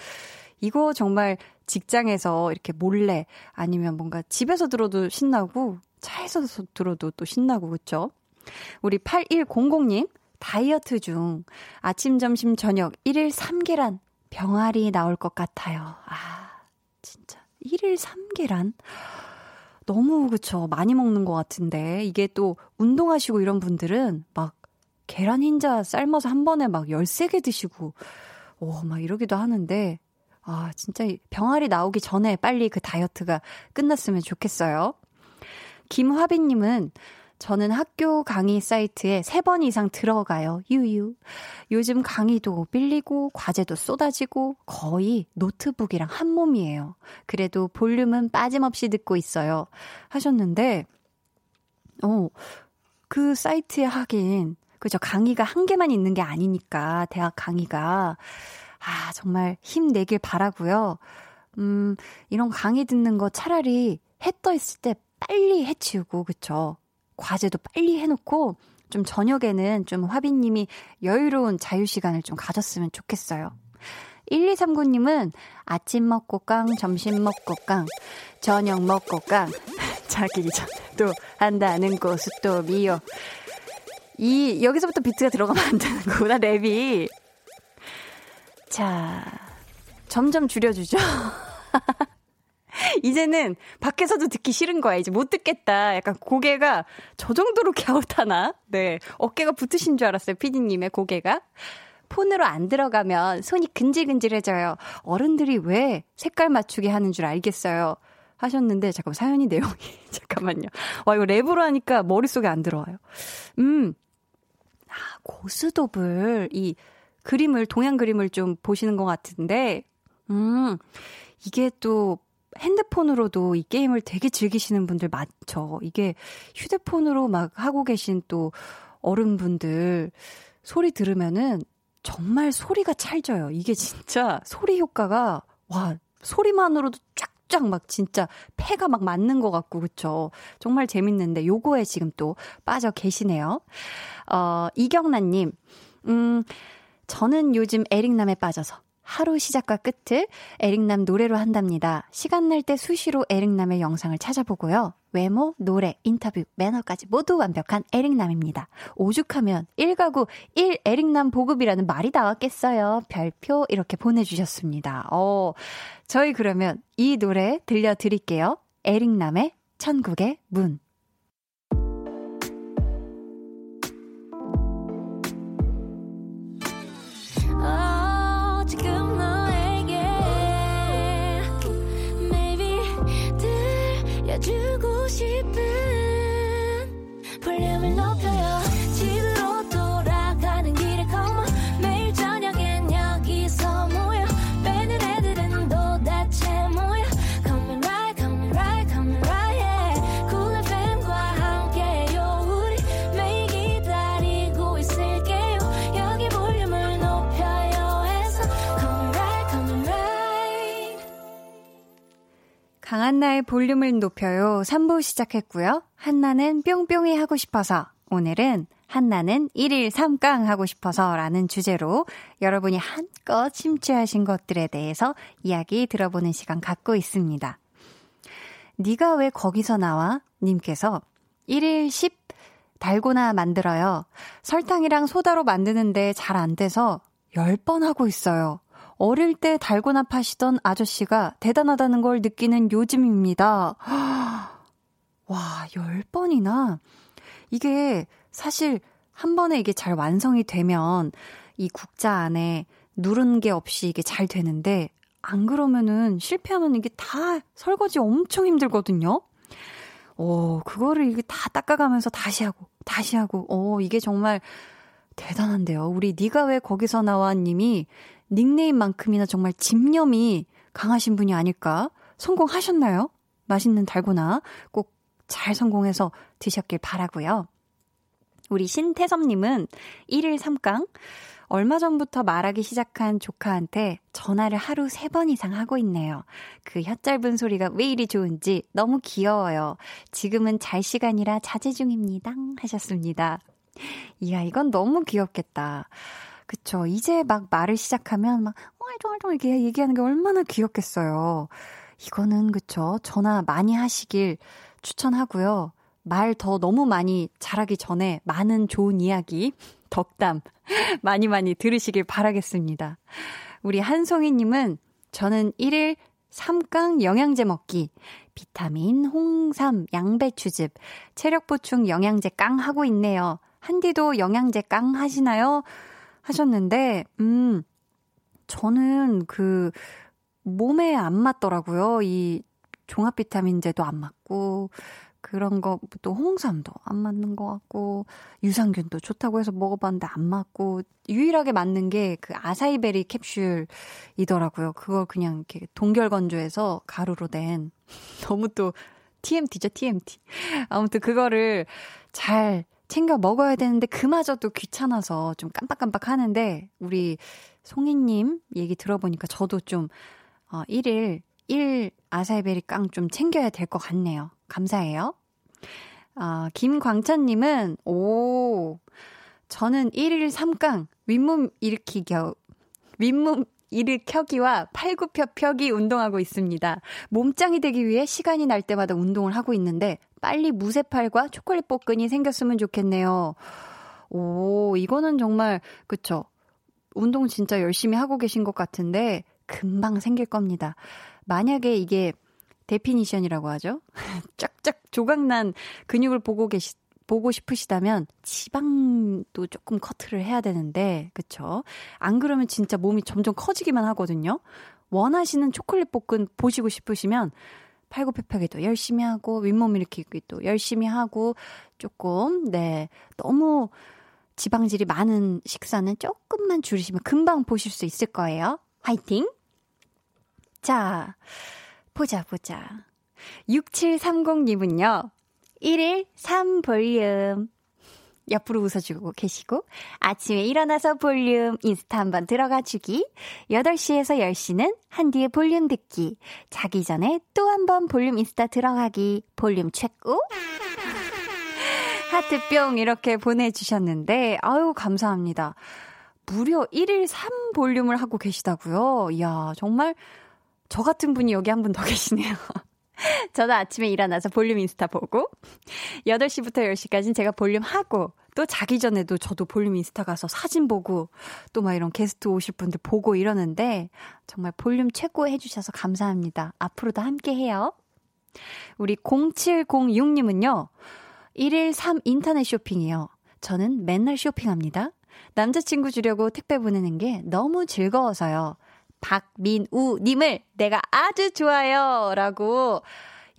이거 정말 직장에서 이렇게 몰래, 아니면 뭔가 집에서 들어도 신나고, 차에서 들어도 또 신나고, 그쵸? 우리 8100님, 다이어트 중 아침, 점심, 저녁 1일 3계란 병아리 나올 것 같아요. 아. 진짜. 1일 3계란? 너무, 그쵸. 많이 먹는 것 같은데. 이게 또, 운동하시고 이런 분들은 막, 계란 흰자 삶아서 한 번에 막 13개 드시고, 오, 막 이러기도 하는데, 아, 진짜 병아리 나오기 전에 빨리 그 다이어트가 끝났으면 좋겠어요. 김화빈님은 저는 학교 강의 사이트에 3번 이상 들어가요. 유유. 요즘 강의도 빌리고 과제도 쏟아지고 거의 노트북이랑 한 몸이에요. 그래도 볼륨은 빠짐없이 듣고 있어요. 하셨는데 어, 그 사이트에 하긴 그죠. 강의가 한 개만 있는 게 아니니까 대학 강의가 아, 정말 힘내길 바라고요. 음, 이런 강의 듣는 거 차라리 해 떠 있을 때 빨리 해치우고 그쵸? 과제도 빨리 해놓고 좀 저녁에는 좀 화비님이 여유로운 자유시간을 좀 가졌으면 좋겠어요. 1239님은 아침 먹고 깡, 점심 먹고 깡, 저녁 먹고 깡, 자기 전에도 한다는 고스또 미요. 이, 여기서부터 비트가 들어가면 안 되는 거구나, 랩이. 자, 점점 줄여주죠. 이제는 밖에서도 듣기 싫은 거야. 이제 못 듣겠다. 약간 고개가 저 정도로 갸웃하나? 네. 어깨가 붙으신 줄 알았어요. 피디님의 고개가. 폰으로 안 들어가면 손이 근질근질해져요. 어른들이 왜 색깔 맞추게 하는 줄 알겠어요. 하셨는데, 잠깐 사연이 내용이, 잠깐만요. 와, 이거 랩으로 하니까 머릿속에 안 들어와요. 음. 아, 고스톱을, 이 그림을, 동양 그림을 좀 보시는 것 같은데, 음, 이게 또 핸드폰으로도 이 게임을 되게 즐기시는 분들 많죠. 이게 휴대폰으로 막 하고 계신 또 어른분들 소리 들으면은 정말 소리가 찰져요. 이게 진짜 소리 효과가, 와, 소리만으로도 쫙쫙 막 진짜 폐가 막 맞는 것 같고, 그쵸? 정말 재밌는데, 요거에 지금 또 빠져 계시네요. 어, 이경란님, 음, 저는 요즘 에릭남에 빠져서 하루 시작과 끝을 에릭남 노래로 한답니다. 시간 날 때 수시로 에릭남의 영상을 찾아보고요. 외모, 노래, 인터뷰, 매너까지 모두 완벽한 에릭남입니다. 오죽하면 1가구 1 에릭남 보급이라는 말이 나왔겠어요. 별표 이렇게 보내주셨습니다. 어, 저희 그러면 이 노래 들려드릴게요. 에릭남의 천국의 문. 주고 강한나의 볼륨을 높여요. 3부 시작했고요. 한나는 뿅뿅이 하고 싶어서 오늘은 한나는 1일 3강 하고 싶어서 라는 주제로 여러분이 한껏 심취하신 것들에 대해서 이야기 들어보는 시간 갖고 있습니다. 네가 왜 거기서 나와? 님께서 1일 10 달고나 만들어요. 설탕이랑 소다로 만드는데 잘 안 돼서 10번 하고 있어요. 어릴 때 달고나 파시던 아저씨가 대단하다는 걸 느끼는 요즘입니다. 와, 10번이나. 이게 사실 한 번에 이게 잘 완성이 되면 이 국자 안에 누른 게 없이 이게 잘 되는데 안 그러면은 실패하면 이게 다 설거지 엄청 힘들거든요. 오, 그거를 이게 다 닦아가면서 다시 하고 다시 하고 오, 이게 정말 대단한데요. 우리 네가 왜 거기서 나와 님이 닉네임만큼이나 정말 집념이 강하신 분이 아닐까? 성공하셨나요? 맛있는 달고나 꼭 잘 성공해서 드셨길 바라고요. 우리 신태섭님은 1일 3강 얼마 전부터 말하기 시작한 조카한테 전화를 하루 3번 이상 하고 있네요. 그 혀 짧은 소리가 왜 이리 좋은지 너무 귀여워요. 지금은 잘 시간이라 자제 중입니다. 하셨습니다. 이야, 이건 너무 귀엽겠다. 그쵸. 이제 막 말을 시작하면 막, 왈쫑왈쫑 이렇게 얘기하는 게 얼마나 귀엽겠어요. 이거는 그쵸. 전화 많이 하시길 추천하고요. 말 더 너무 많이 잘하기 전에 많은 좋은 이야기, 덕담 많이 많이 들으시길 바라겠습니다. 우리 한송이님은 저는 1일 3강 영양제 먹기, 비타민, 홍삼, 양배추즙, 체력 보충 영양제 깡 하고 있네요. 한디도 영양제 깡 하시나요? 하셨는데, 음, 저는 그, 몸에 안 맞더라고요. 이 종합 비타민제도 안 맞고, 그런 거, 또 홍삼도 안 맞는 것 같고, 유산균도 좋다고 해서 먹어봤는데 안 맞고, 유일하게 맞는 게 그 아사이베리 캡슐이더라고요. 그걸 그냥 이렇게 동결건조해서 가루로 된, 너무 또 TMT죠, TMT. 아무튼 그거를 잘 챙겨 먹어야 되는데 그마저도 귀찮아서 좀 깜빡깜빡 하는데 우리 송이님 얘기 들어보니까 저도 좀 어, 1일 1 아사이베리 깡 좀 챙겨야 될 것 같네요. 감사해요. 아, 김광찬님은, 오, 저는 1일 3강, 윗몸 일으키기, 윗몸 일으켜기와 팔굽혀펴기 운동하고 있습니다. 몸짱이 되기 위해 시간이 날 때마다 운동을 하고 있는데 빨리 무쇠팔과 초콜릿 복근이 생겼으면 좋겠네요. 오, 이거는 정말 그쵸. 운동 진짜 열심히 하고 계신 것 같은데 금방 생길 겁니다. 만약에 이게 definition이라고 하죠. 쫙쫙 조각난 근육을 보고 계시 보고 싶으시다면 지방도 조금 커트를 해야 되는데, 그쵸? 안 그러면 진짜 몸이 점점 커지기만 하거든요. 원하시는 초콜릿 볶음 보시고 싶으시면 팔굽혀펴기도 열심히 하고 윗몸 일으키기도 열심히 하고 조금 네 너무 지방질이 많은 식사는 조금만 줄이시면 금방 보실 수 있을 거예요. 화이팅! 자, 보자 보자. 6730님은요. 1일 3볼륨. 옆으로 웃어주고 계시고, 아침에 일어나서 볼륨 인스타 한번 들어가 주기, 8시에서 10시는 한디의 볼륨 듣기, 자기 전에 또 한번 볼륨 인스타 들어가기, 볼륨 체크. 하트 뿅 이렇게 보내주셨는데, 아유, 감사합니다. 무려 1일 3 볼륨을 하고 계시다고요. 이야, 정말 저 같은 분이 여기 한 분 더 계시네요. 저도 아침에 일어나서 볼륨 인스타 보고 8시부터 10시까지는 제가 볼륨 하고 또 자기 전에도 저도 볼륨 인스타 가서 사진 보고 또 막 이런 게스트 오실 분들 보고 이러는데 정말 볼륨 최고 해주셔서 감사합니다. 앞으로도 함께 해요. 우리 0706님은요. 1일 3 인터넷 쇼핑이요. 저는 맨날 쇼핑합니다. 남자친구 주려고 택배 보내는 게 너무 즐거워서요. 박민우님을 내가 아주 좋아요. 라고,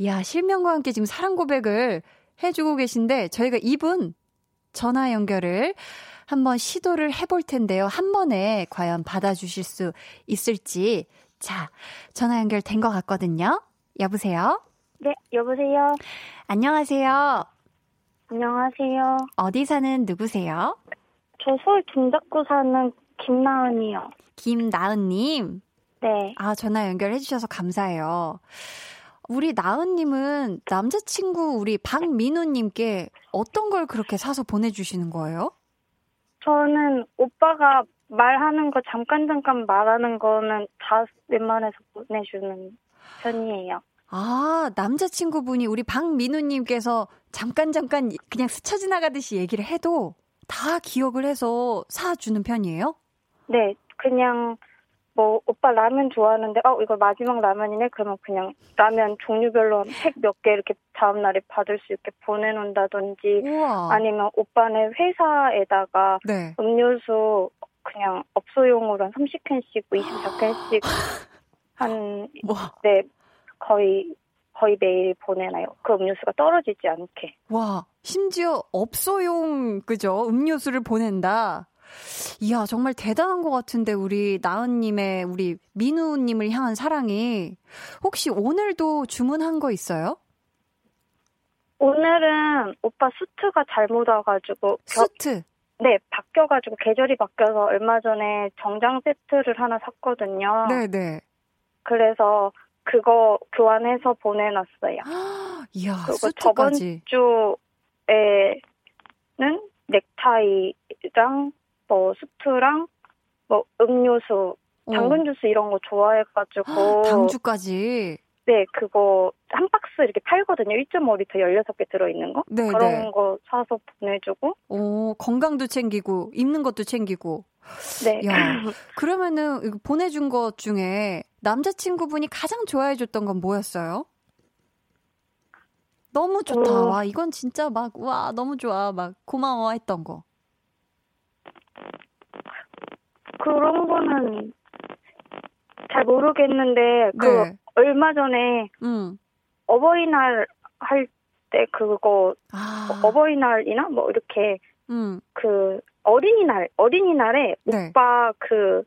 야, 실명과 함께 지금 사랑 고백을 해주고 계신데, 저희가 이분 전화 연결을 한번 시도를 해볼 텐데요. 한 번에 과연 받아주실 수 있을지. 자, 전화 연결된 것 같거든요. 여보세요? 네, 여보세요? 안녕하세요. 안녕하세요. 어디 사는 누구세요? 저 서울 동작구 사는 김나은이요. 김나은님. 네. 아, 전화 연결해주셔서 감사해요. 우리 나은님은 남자친구 우리 박민우님께 어떤 걸 그렇게 사서 보내주시는 거예요? 저는 오빠가 말하는 거 잠깐 잠깐 말하는 거는 다 웬만해서 보내주는 편이에요. 아, 남자친구분이 우리 박민우님께서 잠깐 잠깐 그냥 스쳐 지나가듯이 얘기를 해도 다 기억을 해서 사주는 편이에요? 네, 그냥 뭐 오빠 라면 좋아하는데 어 이거 마지막 라면이네 그러면 그냥 라면 종류별로 팩 몇 개 이렇게 다음 날에 받을 수 있게 보내놓는다든지 우와. 아니면 오빠네 회사에다가 네. 음료수 그냥 업소용으로 한 30캔씩, 뭐 24캔씩 한, 와, 네, 거의, 거의 매일 보내나요? 그 음료수가 떨어지지 않게. 와, 심지어 업소용, 그죠? 음료수를 보낸다. 이야, 정말 대단한 것 같은데, 우리 나은님의, 우리 민우님을 향한 사랑이. 혹시 오늘도 주문한 거 있어요? 오늘은 오빠 수트가 잘못 와가지고, 겨- 수트. 네, 바뀌어가지고 계절이 바뀌어서 얼마 전에 정장 세트를 하나 샀거든요. 네네. 그래서 그거 교환해서 보내놨어요. 이야, 그리고 저번 수트까지. 주에는 넥타이랑 뭐 수트랑 뭐 음료수, 당근 주스 이런 거 좋아해가지고 어. 당주까지. 네 그거 한 박스 이렇게 팔거든요. 1.5리터 16개 들어있는 거 네, 그런 네. 거 사서 보내주고 오, 건강도 챙기고, 입는 것도 챙기고. 네 야, 그러면은 보내준 것 중에 남자친구분이 가장 좋아해줬던 건 뭐였어요? 너무 좋다. 어. 와, 이건 진짜 막, 와, 너무 좋아. 막, 고마워 했던 거. 그런 거는 잘 모르겠는데 그 네. 얼마 전에 응. 어버이날 할 때 그거 아. 어버이날이나 뭐 이렇게 응. 그 어린이날 어린이날에 네. 오빠 그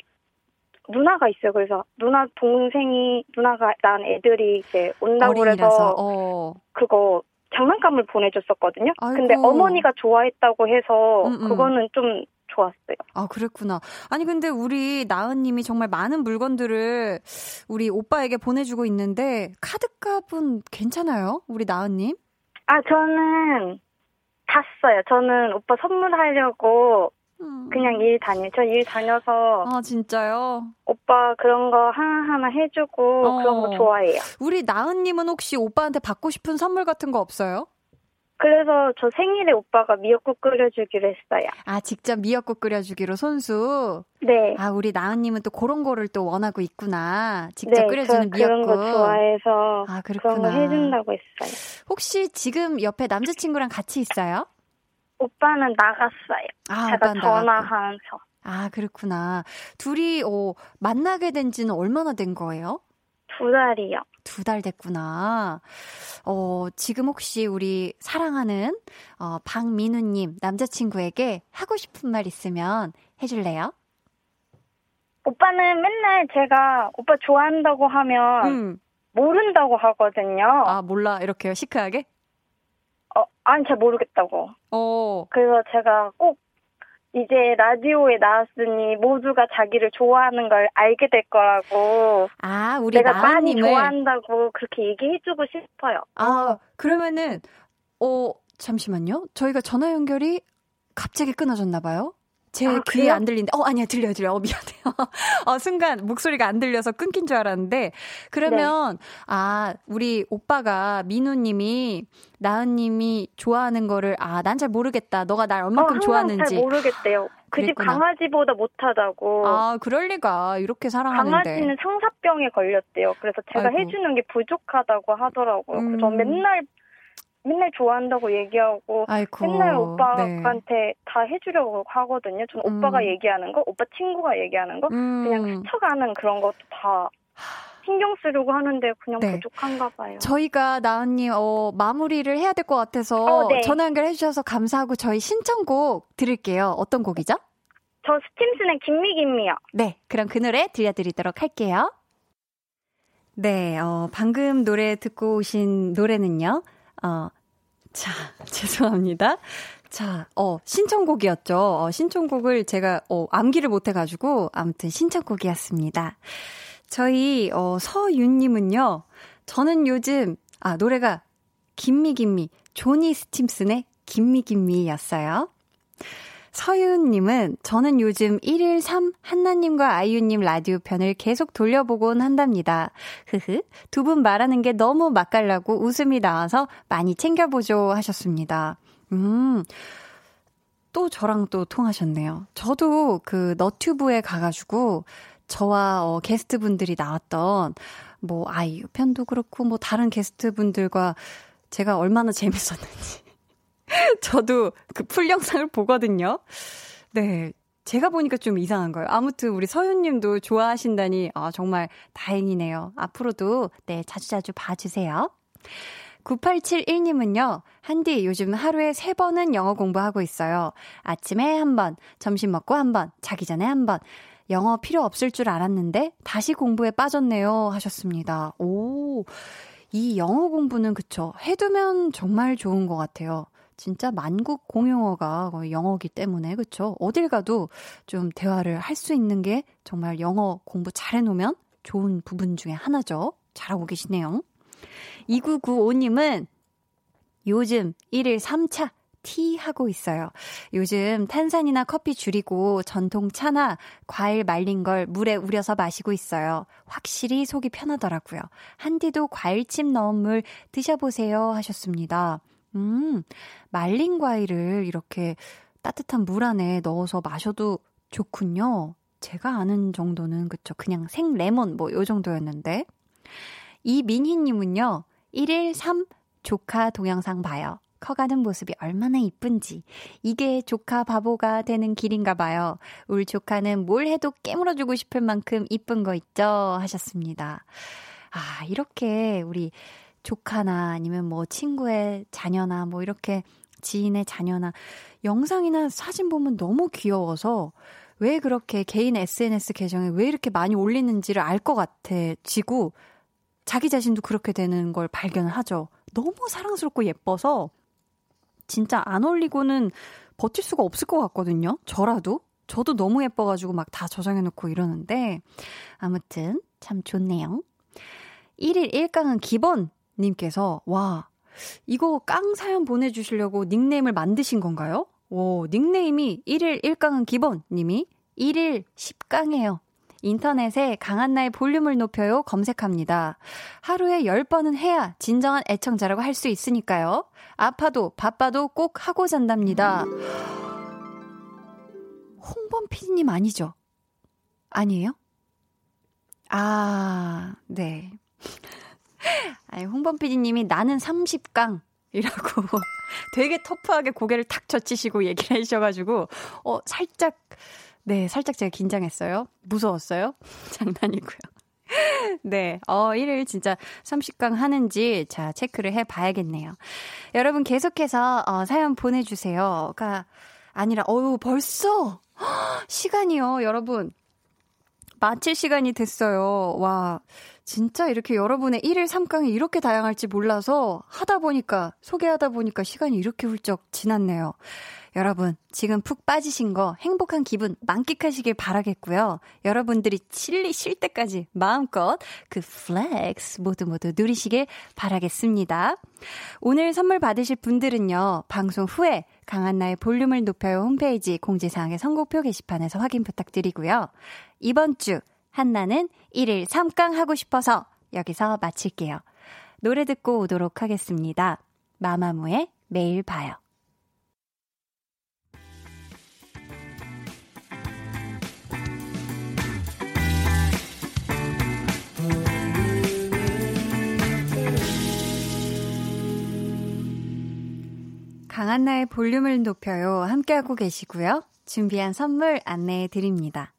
누나가 있어요. 그래서 누나 동생이 누나가 난 애들이 이제 온다고. 그래서 어. 그거 장난감을 보내줬었거든요. 아이고. 근데 어머니가 좋아했다고 해서 음, 음. 그거는 좀 좋았어요. 아, 그랬구나. 아니, 근데 우리 나은님이 정말 많은 물건들을 우리 오빠에게 보내주고 있는데, 카드값은 괜찮아요? 우리 나은님? 아 저는 다 써요. 저는 오빠 선물하려고 음. 그냥 일 다녀. 저일 다녀서 아, 진짜요? 오빠 그런 거 하나하나 해주고 어. 그런 거 좋아해요. 우리 나은님은 혹시 오빠한테 받고 싶은 선물 같은 거 없어요? 그래서 저 생일에 오빠가 미역국 끓여주기로 했어요. 아, 직접 미역국 끓여주기로 손수. 네. 아, 우리 나은님은 또 그런 거를 또 원하고 있구나. 직접 네, 끓여주는 저 그런 미역국. 거 좋아해서 아, 그런 그렇구나. 거 해준다고 했어요. 혹시 지금 옆에 남자친구랑 같이 있어요? 오빠는 나갔어요. 아, 제가. 전화하면서 아, 그렇구나. 둘이 어, 만나게 된 지는 얼마나 된 거예요? 두 달이요. 두 달 됐구나. 어, 지금 혹시 우리 사랑하는 어, 박민우님 남자친구에게 하고 싶은 말 있으면 해줄래요? 오빠는 맨날 제가 오빠 좋아한다고 하면 음. 모른다고 하거든요. 아, 몰라. 이렇게요. 시크하게? 어, 아니, 잘 모르겠다고. 어. 그래서 제가 꼭 이제 라디오에 나왔으니 모두가 자기를 좋아하는 걸 알게 될 거라고. 아, 우리 내가 많이. 좋아한다고 그렇게 얘기해주고 싶어요. 아, 그러면은, 어, 잠시만요. 저희가 전화 연결이 갑자기 끊어졌나 봐요. 제 아, 귀에? 안 들린다. 어, 아니야, 들려요, 들려요. 어, 미안해요. 어, 순간 목소리가 안 들려서 끊긴 줄 알았는데, 그러면, 네. 아, 우리 오빠가, 민우님이, 나은님이 좋아하는 거를, 아, 난 잘 모르겠다. 너가 날 어, 얼만큼 항상 좋아하는지. 잘 모르겠대요. 그 집. 강아지보다 못하다고. 아, 그럴 리가. 이렇게 사랑하는데. 강아지는 상사병에 걸렸대요. 그래서 제가 아이고. 해주는 게 부족하다고 하더라고요. 음. 그래서 전 맨날 맨날 좋아한다고 얘기하고 아이고. 맨날 네. 오빠한테 다 해주려고 하거든요. 전 음. 오빠가 얘기하는 거, 오빠 친구가 얘기하는 거, 음. 그냥 스쳐가는 그런 것도 다 신경 쓰려고 하는데 그냥 네. 부족한가 봐요. 저희가 나은님 어, 마무리를 해야 될 것 같아서 어, 네. 전화 연결해 주셔서 감사하고 저희 신청곡 들을게요. 어떤 곡이죠? 저 스팀슨의 김미김미요. 네, 그럼 그 노래 들려드리도록 할게요. 네, 어, 방금 노래 듣고 오신 노래는요. 어, 자, 죄송합니다. 자, 어, 신청곡이었죠. 어, 신청곡을 제가, 어, 암기를 못해가지고, 아무튼 신청곡이었습니다. 저희, 어, 서윤님은요, 저는 요즘, 아, 노래가, 김미김미, 조니 스팀슨의 김미김미였어요. 서윤님은 저는 요즘 1일 3 한나님과 아이유님 라디오 편을 계속 돌려보곤 한답니다. 흐흐. 두 분 말하는 게 너무 맛깔나고 웃음이 나와서 많이 챙겨보죠 하셨습니다. 음. 또 저랑 또 통하셨네요. 저도 그 너튜브에 가가지고 저와 어, 게스트 분들이 나왔던 뭐 아이유 편도 그렇고 뭐 다른 게스트 분들과 제가 얼마나 재밌었는지 저도 그 풀 영상을 보거든요. 네. 제가 보니까 좀 이상한 거예요. 아무튼 우리 서윤님도 좋아하신다니 아, 정말 다행이네요. 앞으로도 네 자주자주 봐주세요. 9871님은요, 한디 요즘 하루에 세 번은 영어 공부하고 있어요. 아침에 한 번, 점심 먹고 한 번, 자기 전에 한 번. 영어 필요 없을 줄 알았는데 다시 공부에 빠졌네요. 하셨습니다. 오, 이 영어 공부는 그쵸. 해두면 정말 좋은 것 같아요. 진짜 만국 공용어가 거의 영어기 때문에 그쵸. 어딜 가도 좀 대화를 할 수 있는 게 정말 영어 공부 잘 해 놓으면 좋은 부분 중에 하나죠. 잘하고 계시네요. 2995님은 요즘 1일 3차 티 하고 있어요. 요즘 탄산이나 커피 줄이고 전통 차나 과일 말린 걸 물에 우려서 마시고 있어요. 확실히 속이 편하더라고요. 한디도 과일찜 넣은 물 드셔보세요 하셨습니다. 음, 말린 과일을 이렇게 따뜻한 물 안에 넣어서 마셔도 좋군요. 제가 아는 정도는 그쵸. 그냥 생 레몬 뭐 요 정도였는데. 이민희님은요, 1일 3 조카 동영상 봐요. 커가는 모습이 얼마나 이쁜지. 이게 조카 바보가 되는 길인가 봐요. 울 조카는 뭘 해도 깨물어주고 싶을 만큼 이쁜 거 있죠? 하셨습니다. 아, 이렇게 우리 조카나 아니면 뭐 친구의 자녀나 뭐 이렇게 지인의 자녀나 영상이나 사진 보면 너무 귀여워서 왜 그렇게 개인 SNS 계정에 왜 이렇게 많이 올리는지를 알 것 같아지고 자기 자신도 그렇게 되는 걸 발견을 하죠. 너무 사랑스럽고 예뻐서 진짜 안 올리고는 버틸 수가 없을 것 같거든요. 저라도. 저도 너무 예뻐가지고 막 다 저장해놓고 이러는데 아무튼 참 좋네요. 1일 1강은 기본 님께서 와 이거 깡 사연 보내주시려고 닉네임을 만드신 건가요? 오 닉네임이 1일 1강은 기본 님이 1일 10강이에요. 인터넷에 강한나의 볼륨을 높여요 검색합니다. 하루에 10번은 해야 진정한 애청자라고 할 수 있으니까요. 아파도 바빠도 꼭 하고 잔답니다. 홍범 PD님 아니죠? 아니에요? 아, 네. 아니, 홍범 PD님이 나는 30강. 이라고 되게 터프하게 고개를 탁 젖히시고 얘기를 해주셔가지고, 어, 살짝, 네, 살짝 제가 긴장했어요. 무서웠어요. 장난이고요. 네, 어, 1일 진짜 30강 하는지, 자, 체크를 해 봐야겠네요. 여러분 계속해서, 어, 사연 보내주세요.가 아니라, 어유 벌써! 시간이요, 여러분. 마칠 시간이 됐어요. 와, 진짜 이렇게 여러분의 1일 3깡이 이렇게 다양할지 몰라서 하다 보니까, 소개하다 보니까 시간이 이렇게 훌쩍 지났네요. 여러분, 지금 푹 빠지신 거 행복한 기분 만끽하시길 바라겠고요. 여러분들이 질리실 때까지 마음껏 그 flex 모두 모두 누리시길 바라겠습니다. 오늘 선물 받으실 분들은요, 방송 후에 강한나의 볼륨을 높여요 홈페이지 공지사항의 선곡표 게시판에서 확인 부탁드리고요. 이번 주 한나는 1일 3강 하고 싶어서 여기서 마칠게요. 노래 듣고 오도록 하겠습니다. 마마무의 매일 봐요. 강한나의 볼륨을 높여요. 함께하고 계시고요. 준비한 선물 안내해 드립니다.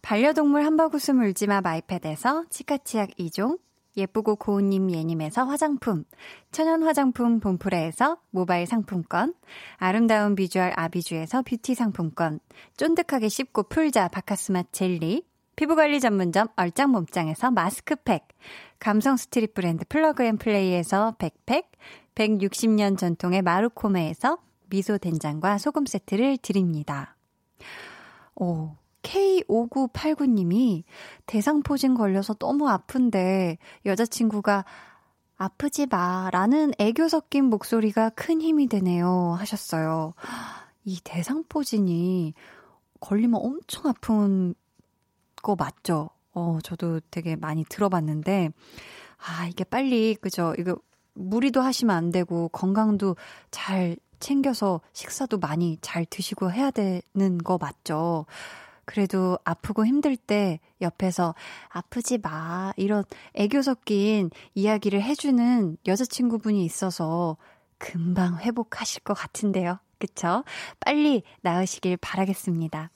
반려동물 한바구스 물지마 마이패드에서 치카치약 2종, 예쁘고 고운님 예님에서 화장품, 천연 화장품 본프레에서 모바일 상품권, 아름다운 비주얼 아비주에서 뷰티 상품권, 쫀득하게 씹고 풀자 바카스맛 젤리, 피부관리 전문점 얼짱 몸짱에서 마스크팩, 감성 street 브랜드 플러그 앤 플레이에서 백팩, 160년 전통의 마루코메에서 미소 된장과 소금 세트를 드립니다. 오, K5989님이 대상포진 걸려서 너무 아픈데 여자친구가 아프지 마 라는 애교 섞인 목소리가 큰 힘이 되네요 하셨어요. 이 대상포진이 걸리면 엄청 아픈 거 맞죠? 어, 저도 되게 많이 들어봤는데, 아, 이게 빨리, 그죠? 이거 무리도 하시면 안 되고, 건강도 잘 챙겨서 식사도 많이 잘 드시고 해야 되는 거 맞죠? 그래도 아프고 힘들 때 옆에서 아프지 마. 이런 애교 섞인 이야기를 해주는 여자친구분이 있어서 금방 회복하실 것 같은데요. 그쵸? 빨리 나으시길 바라겠습니다.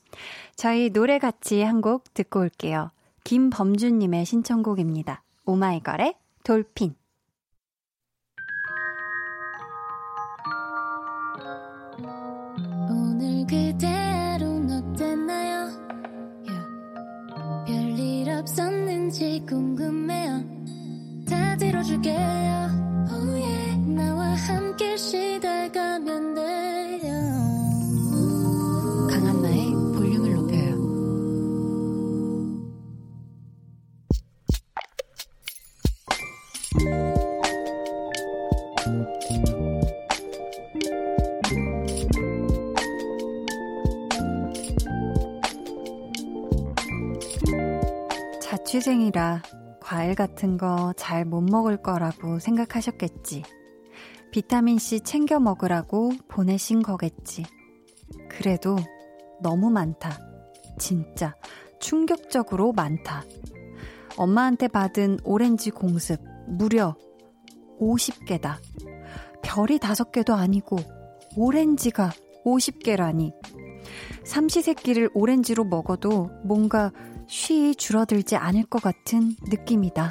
저희 노래 같이 한 곡 듣고 올게요. 김범준님의 신청곡입니다. 오마이걸의 돌핀. 다 들어줄게요. Oh yeah. 나와 함께 시달가면 돼요. 자취생이라 과일 같은 거 잘 못 먹을 거라고 생각하셨겠지. 비타민C 챙겨 먹으라고 보내신 거겠지. 그래도 너무 많다. 진짜 충격적으로 많다. 엄마한테 받은 오렌지 공습 무려 50개다. 별이 5개도 아니고 오렌지가 50개라니. 삼시세끼를 오렌지로 먹어도 뭔가 쉬이 줄어들지 않을 것 같은 느낌이다.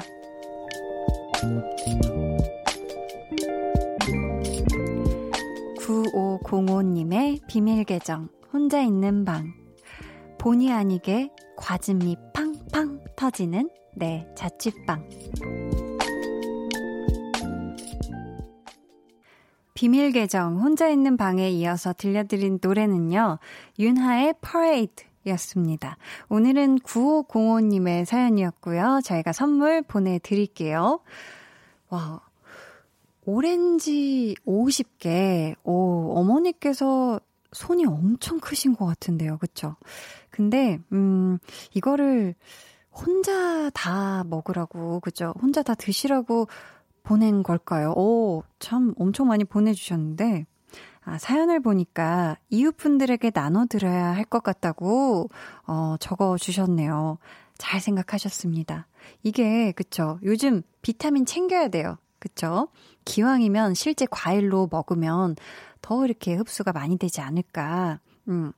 구오공오님의 비밀 계정 혼자 있는 방. 본의 아니게 과즙이 팡팡 터지는 내 자취방. 비밀 계정 혼자 있는 방에 이어서 들려드린 노래는요 윤하의 Parade 였습니다. 오늘은 9505님의 사연이었고요. 저희가 선물 보내드릴게요. 와, 오렌지 50개. 오, 어머니께서 손이 엄청 크신 것 같은데요. 그쵸? 근데, 음, 이거를 혼자 다 먹으라고, 그죠? 혼자 다 드시라고 보낸 걸까요? 오, 참 엄청 많이 보내주셨는데, 아, 사연을 보니까 이웃분들에게 나눠드려야 할 것 같다고, 어, 적어 주셨네요. 잘 생각하셨습니다. 이게, 그쵸. 요즘 비타민 챙겨야 돼요. 그쵸? 기왕이면 실제 과일로 먹으면 더 이렇게 흡수가 많이 되지 않을까. 음.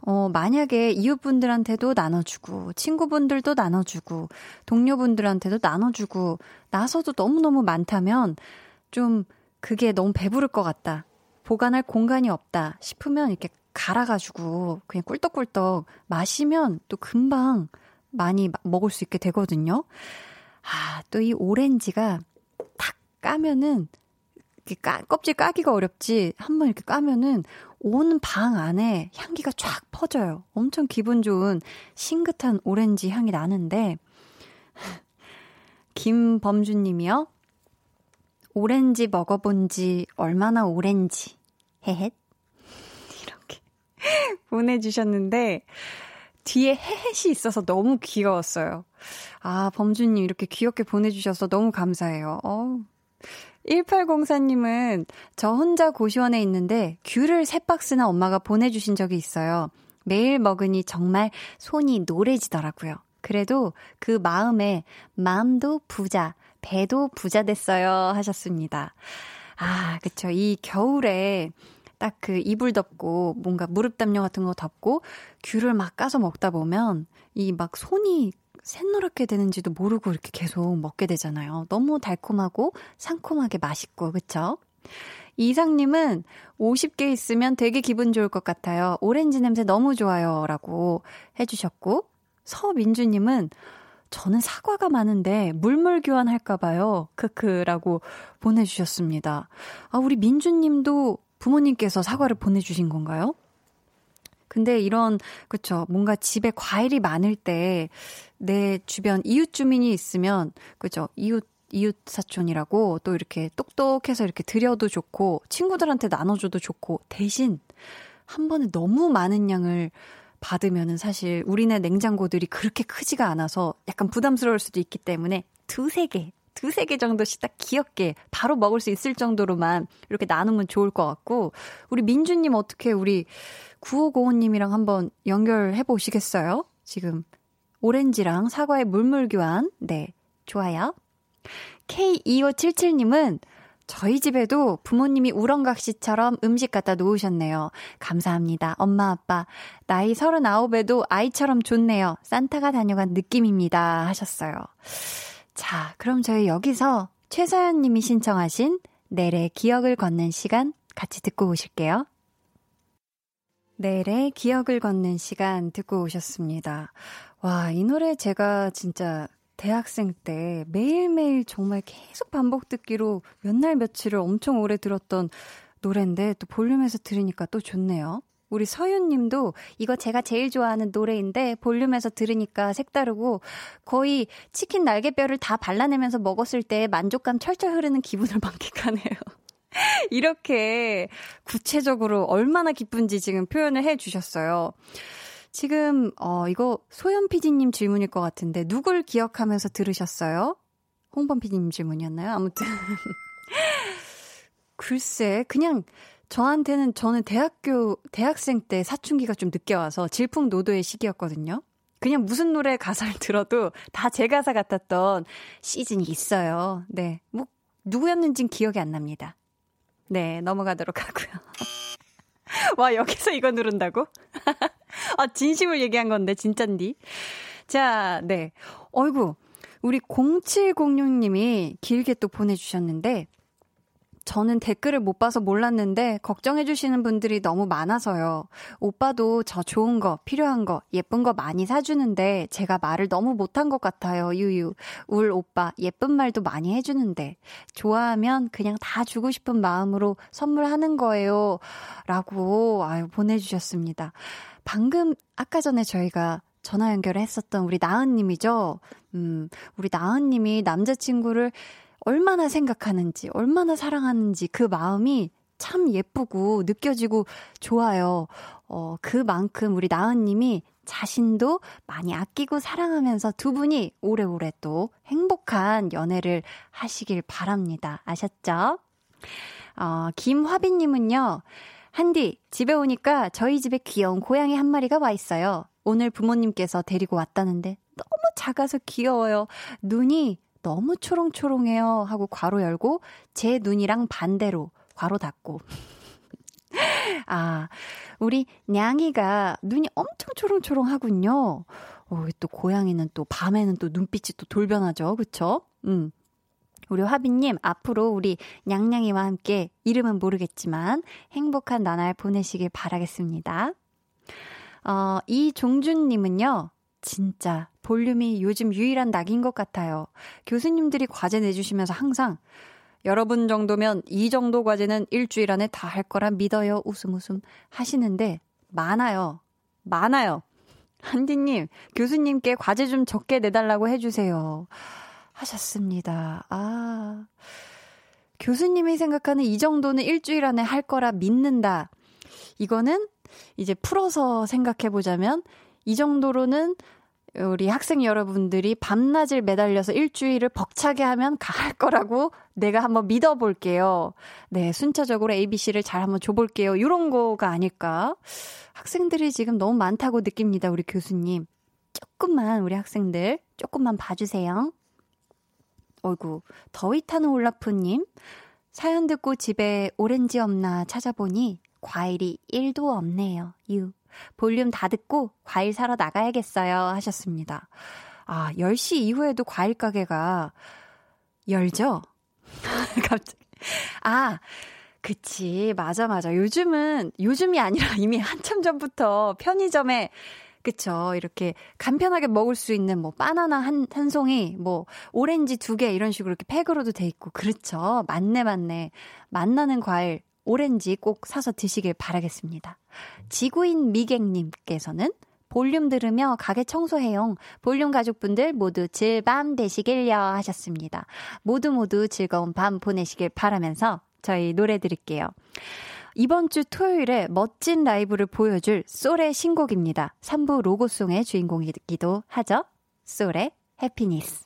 어, 만약에 이웃분들한테도 나눠주고, 친구분들도 나눠주고, 동료분들한테도 나눠주고, 나서도 너무너무 많다면, 좀, 그게 너무 배부를 것 같다. 보관할 공간이 없다 싶으면 이렇게 갈아가지고 그냥 꿀떡꿀떡 마시면 또 금방 많이 먹을 수 있게 되거든요. 아, 또 이 오렌지가 탁 까면은 까, 껍질 까기가 어렵지. 한 번 이렇게 까면은 온 방 안에 향기가 쫙 퍼져요. 엄청 기분 좋은 싱긋한 오렌지 향이 나는데 김범준 님이요. 오렌지 먹어본 지 얼마나 오렌지. 헤헷. 이렇게 보내주셨는데, 뒤에 헤헷이 있어서 너무 귀여웠어요. 아, 범준님 이렇게 귀엽게 보내주셔서 너무 감사해요. 어 1804님은 저 혼자 고시원에 있는데 귤을 세 박스나 엄마가 보내주신 적이 있어요. 매일 먹으니 정말 손이 노래지더라고요. 그래도 그 마음에 마음도 부자, 배도 부자 됐어요 하셨습니다. 아, 그쵸. 이 겨울에 딱 그 이불 덮고 뭔가 무릎 담요 같은 거 덮고 귤을 막 까서 먹다 보면 이 막 손이 샛노랗게 되는지도 모르고 이렇게 계속 먹게 되잖아요. 너무 달콤하고 상콤하게 맛있고, 그쵸? 이상님은 50개 있으면 되게 기분 좋을 것 같아요. 오렌지 냄새 너무 좋아요. 라고 해주셨고, 서민주님은 저는 사과가 많은데 물물 교환할까봐요. 크크라고 보내주셨습니다. 아, 우리 민주님도 부모님께서 사과를 보내주신 건가요? 근데 이런, 그쵸. 뭔가 집에 과일이 많을 때 내 주변 이웃 주민이 있으면, 그죠. 이웃, 이웃 사촌이라고 또 이렇게 똑똑해서 이렇게 드려도 좋고, 친구들한테 나눠줘도 좋고, 대신 한 번에 너무 많은 양을 받으면은 사실 우리네 냉장고들이 그렇게 크지가 않아서 약간 부담스러울 수도 있기 때문에 두세 개, 두세 개 정도씩 딱 귀엽게 바로 먹을 수 있을 정도로만 이렇게 나누면 좋을 것 같고, 우리 민주님 어떻게 우리 9505님이랑 한번 연결해 보시겠어요? 지금 오렌지랑 사과의 물물 교환. 네, 좋아요. K2577님은 저희 집에도 부모님이 우렁각시처럼 음식 갖다 놓으셨네요. 감사합니다. 엄마, 아빠. 나이 39에도 아이처럼 좋네요. 산타가 다녀간 느낌입니다. 하셨어요. 자, 그럼 저희 여기서 최서연 님이 신청하신 내래 기억을 걷는 시간 같이 듣고 오실게요. 내래 기억을 걷는 시간 듣고 오셨습니다. 와, 이 노래 제가 진짜 대학생 때 매일매일 정말 계속 반복 듣기로 몇 날 며칠을 엄청 오래 들었던 노래인데 또 볼륨에서 들으니까 또 좋네요. 우리 서윤 님도 이거 제가 제일 좋아하는 노래인데 볼륨에서 들으니까 색다르고 거의 치킨 날개뼈를 다 발라내면서 먹었을 때 만족감 철철 흐르는 기분을 만끽하네요. 이렇게 구체적으로 얼마나 기쁜지 지금 표현을 해 주셨어요. 지금, 어, 이거 소연 PD님 질문일 것 같은데, 누굴 기억하면서 들으셨어요? 홍범 PD님 질문이었나요? 아무튼. 글쎄, 그냥 저한테는 저는 대학교, 대학생 때 사춘기가 좀 늦게 와서 질풍노도의 시기였거든요. 그냥 무슨 노래 가사를 들어도 다 제 가사 같았던 시즌이 있어요. 네. 뭐, 누구였는진 기억이 안 납니다. 네, 넘어가도록 하고요. 와, 여기서 이거 누른다고? 아, 진심을 얘기한 건데, 진짠디. 자, 네. 어이구, 우리 0706님이 길게 또 보내주셨는데, 저는 댓글을 못 봐서 몰랐는데 걱정해주시는 분들이 너무 많아서요. 오빠도 저 좋은 거, 필요한 거, 예쁜 거 많이 사주는데 제가 말을 너무 못한 것 같아요. 유유. 울 오빠, 예쁜 말도 많이 해주는데. 좋아하면 그냥 다 주고 싶은 마음으로 선물하는 거예요. 라고, 아유, 보내주셨습니다. 방금, 아까 전에 저희가 전화 연결을 했었던 우리 나은님이죠. 음, 우리 나은님이 남자친구를 얼마나 생각하는지, 얼마나 사랑하는지 그 마음이 참 예쁘고 느껴지고 좋아요. 어, 그만큼 우리 나은님이 자신도 많이 아끼고 사랑하면서 두 분이 오래오래 또 행복한 연애를 하시길 바랍니다. 아셨죠? 어, 김화빈님은요, 한디, 집에 오니까 저희 집에 귀여운 고양이 한 마리가 와 있어요. 오늘 부모님께서 데리고 왔다는데 너무 작아서 귀여워요. 눈이 너무 초롱초롱해요. 하고 괄호 열고 제 눈이랑 반대로 괄호 닫고. 아, 우리 냥이가 눈이 엄청 초롱초롱하군요. 어, 또 고양이는 또 밤에는 또 눈빛이 또 돌변하죠. 그쵸? 음. 우리 화빈님, 앞으로 우리 냥냥이와 함께 이름은 모르겠지만 행복한 나날 보내시길 바라겠습니다. 어, 이종준님은요, 진짜 볼륨이 요즘 유일한 낙인 것 같아요. 교수님들이 과제 내주시면서 항상 여러분 정도면 이 정도 과제는 일주일 안에 다 할 거라 믿어요. 웃음 웃음 하시는데 많아요. 많아요. 한디님, 교수님께 과제 좀 적게 내달라고 해주세요. 하셨습니다. 아. 교수님이 생각하는 이 정도는 일주일 안에 할 거라 믿는다. 이거는 이제 풀어서 생각해 보자면 이 정도로는 우리 학생 여러분들이 밤낮을 매달려서 일주일을 벅차게 하면 갈 거라고 내가 한번 믿어볼게요. 네, 순차적으로 ABC를 잘 한번 줘볼게요. 이런 거가 아닐까. 학생들이 지금 너무 많다고 느낍니다, 우리 교수님. 조금만, 우리 학생들, 조금만 봐주세요. 어이구, 더위 타는 올라프님. 사연 듣고 집에 오렌지 없나 찾아보니 과일이 1도 없네요. 유. 볼륨 다 듣고 과일 사러 나가야겠어요. 하셨습니다. 아, 10시 이후에도 과일 가게가 열죠? 갑자기. 아, 그치. 맞아, 맞아. 요즘은, 요즘이 아니라 이미 한참 전부터 편의점에 그쵸. 이렇게 간편하게 먹을 수 있는 뭐 바나나 한, 한 송이, 뭐 오렌지 두 개 이런 식으로 이렇게 팩으로도 돼 있고. 그렇죠. 맞네, 맞네. 맛나는 과일, 오렌지 꼭 사서 드시길 바라겠습니다. 지구인 미객님께서는 볼륨 들으며 가게 청소해용. 볼륨 가족분들 모두 질밤 되시길요 하셨습니다. 모두 모두 즐거운 밤 보내시길 바라면서 저희 노래 드릴게요. 이번 주 토요일에 멋진 라이브를 보여줄 솔의 신곡입니다. 3부 로고송의 주인공이기도 하죠. 솔의 해피니스.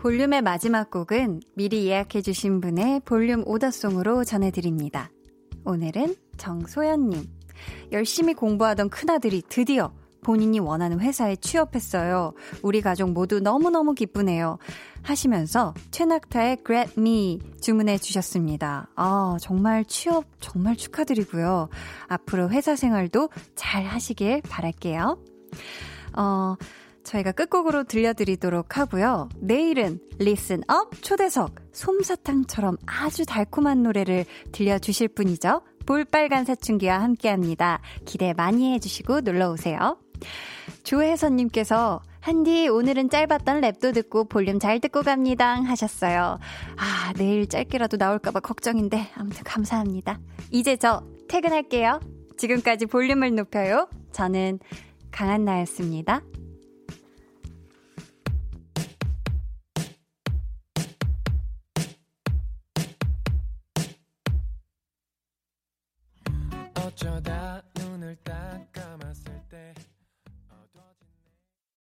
볼륨의 마지막 곡은 미리 예약해주신 분의 볼륨 오더송으로 전해드립니다. 오늘은 정소연님. 열심히 공부하던 큰아들이 드디어 본인이 원하는 회사에 취업했어요. 우리 가족 모두 너무너무 기쁘네요. 하시면서 최낙타의 Grab Me 주문해 주셨습니다. 아, 정말 취업 정말 축하드리고요. 앞으로 회사 생활도 잘 하시길 바랄게요. 어, 저희가 끝곡으로 들려드리도록 하고요. 내일은 Listen Up 초대석 솜사탕처럼 아주 달콤한 노래를 들려주실 분이죠. 볼빨간 사춘기와 함께 합니다. 기대 많이 해주시고 놀러오세요. 조혜선님께서 한디 오늘은 짧았던 랩도 듣고 볼륨 잘 듣고 갑니다 하셨어요. 아 내일 짧게라도 나올까봐 걱정인데 아무튼 감사합니다. 이제 저 퇴근할게요. 지금까지 볼륨을 높여요. 저는 강한나였습니다.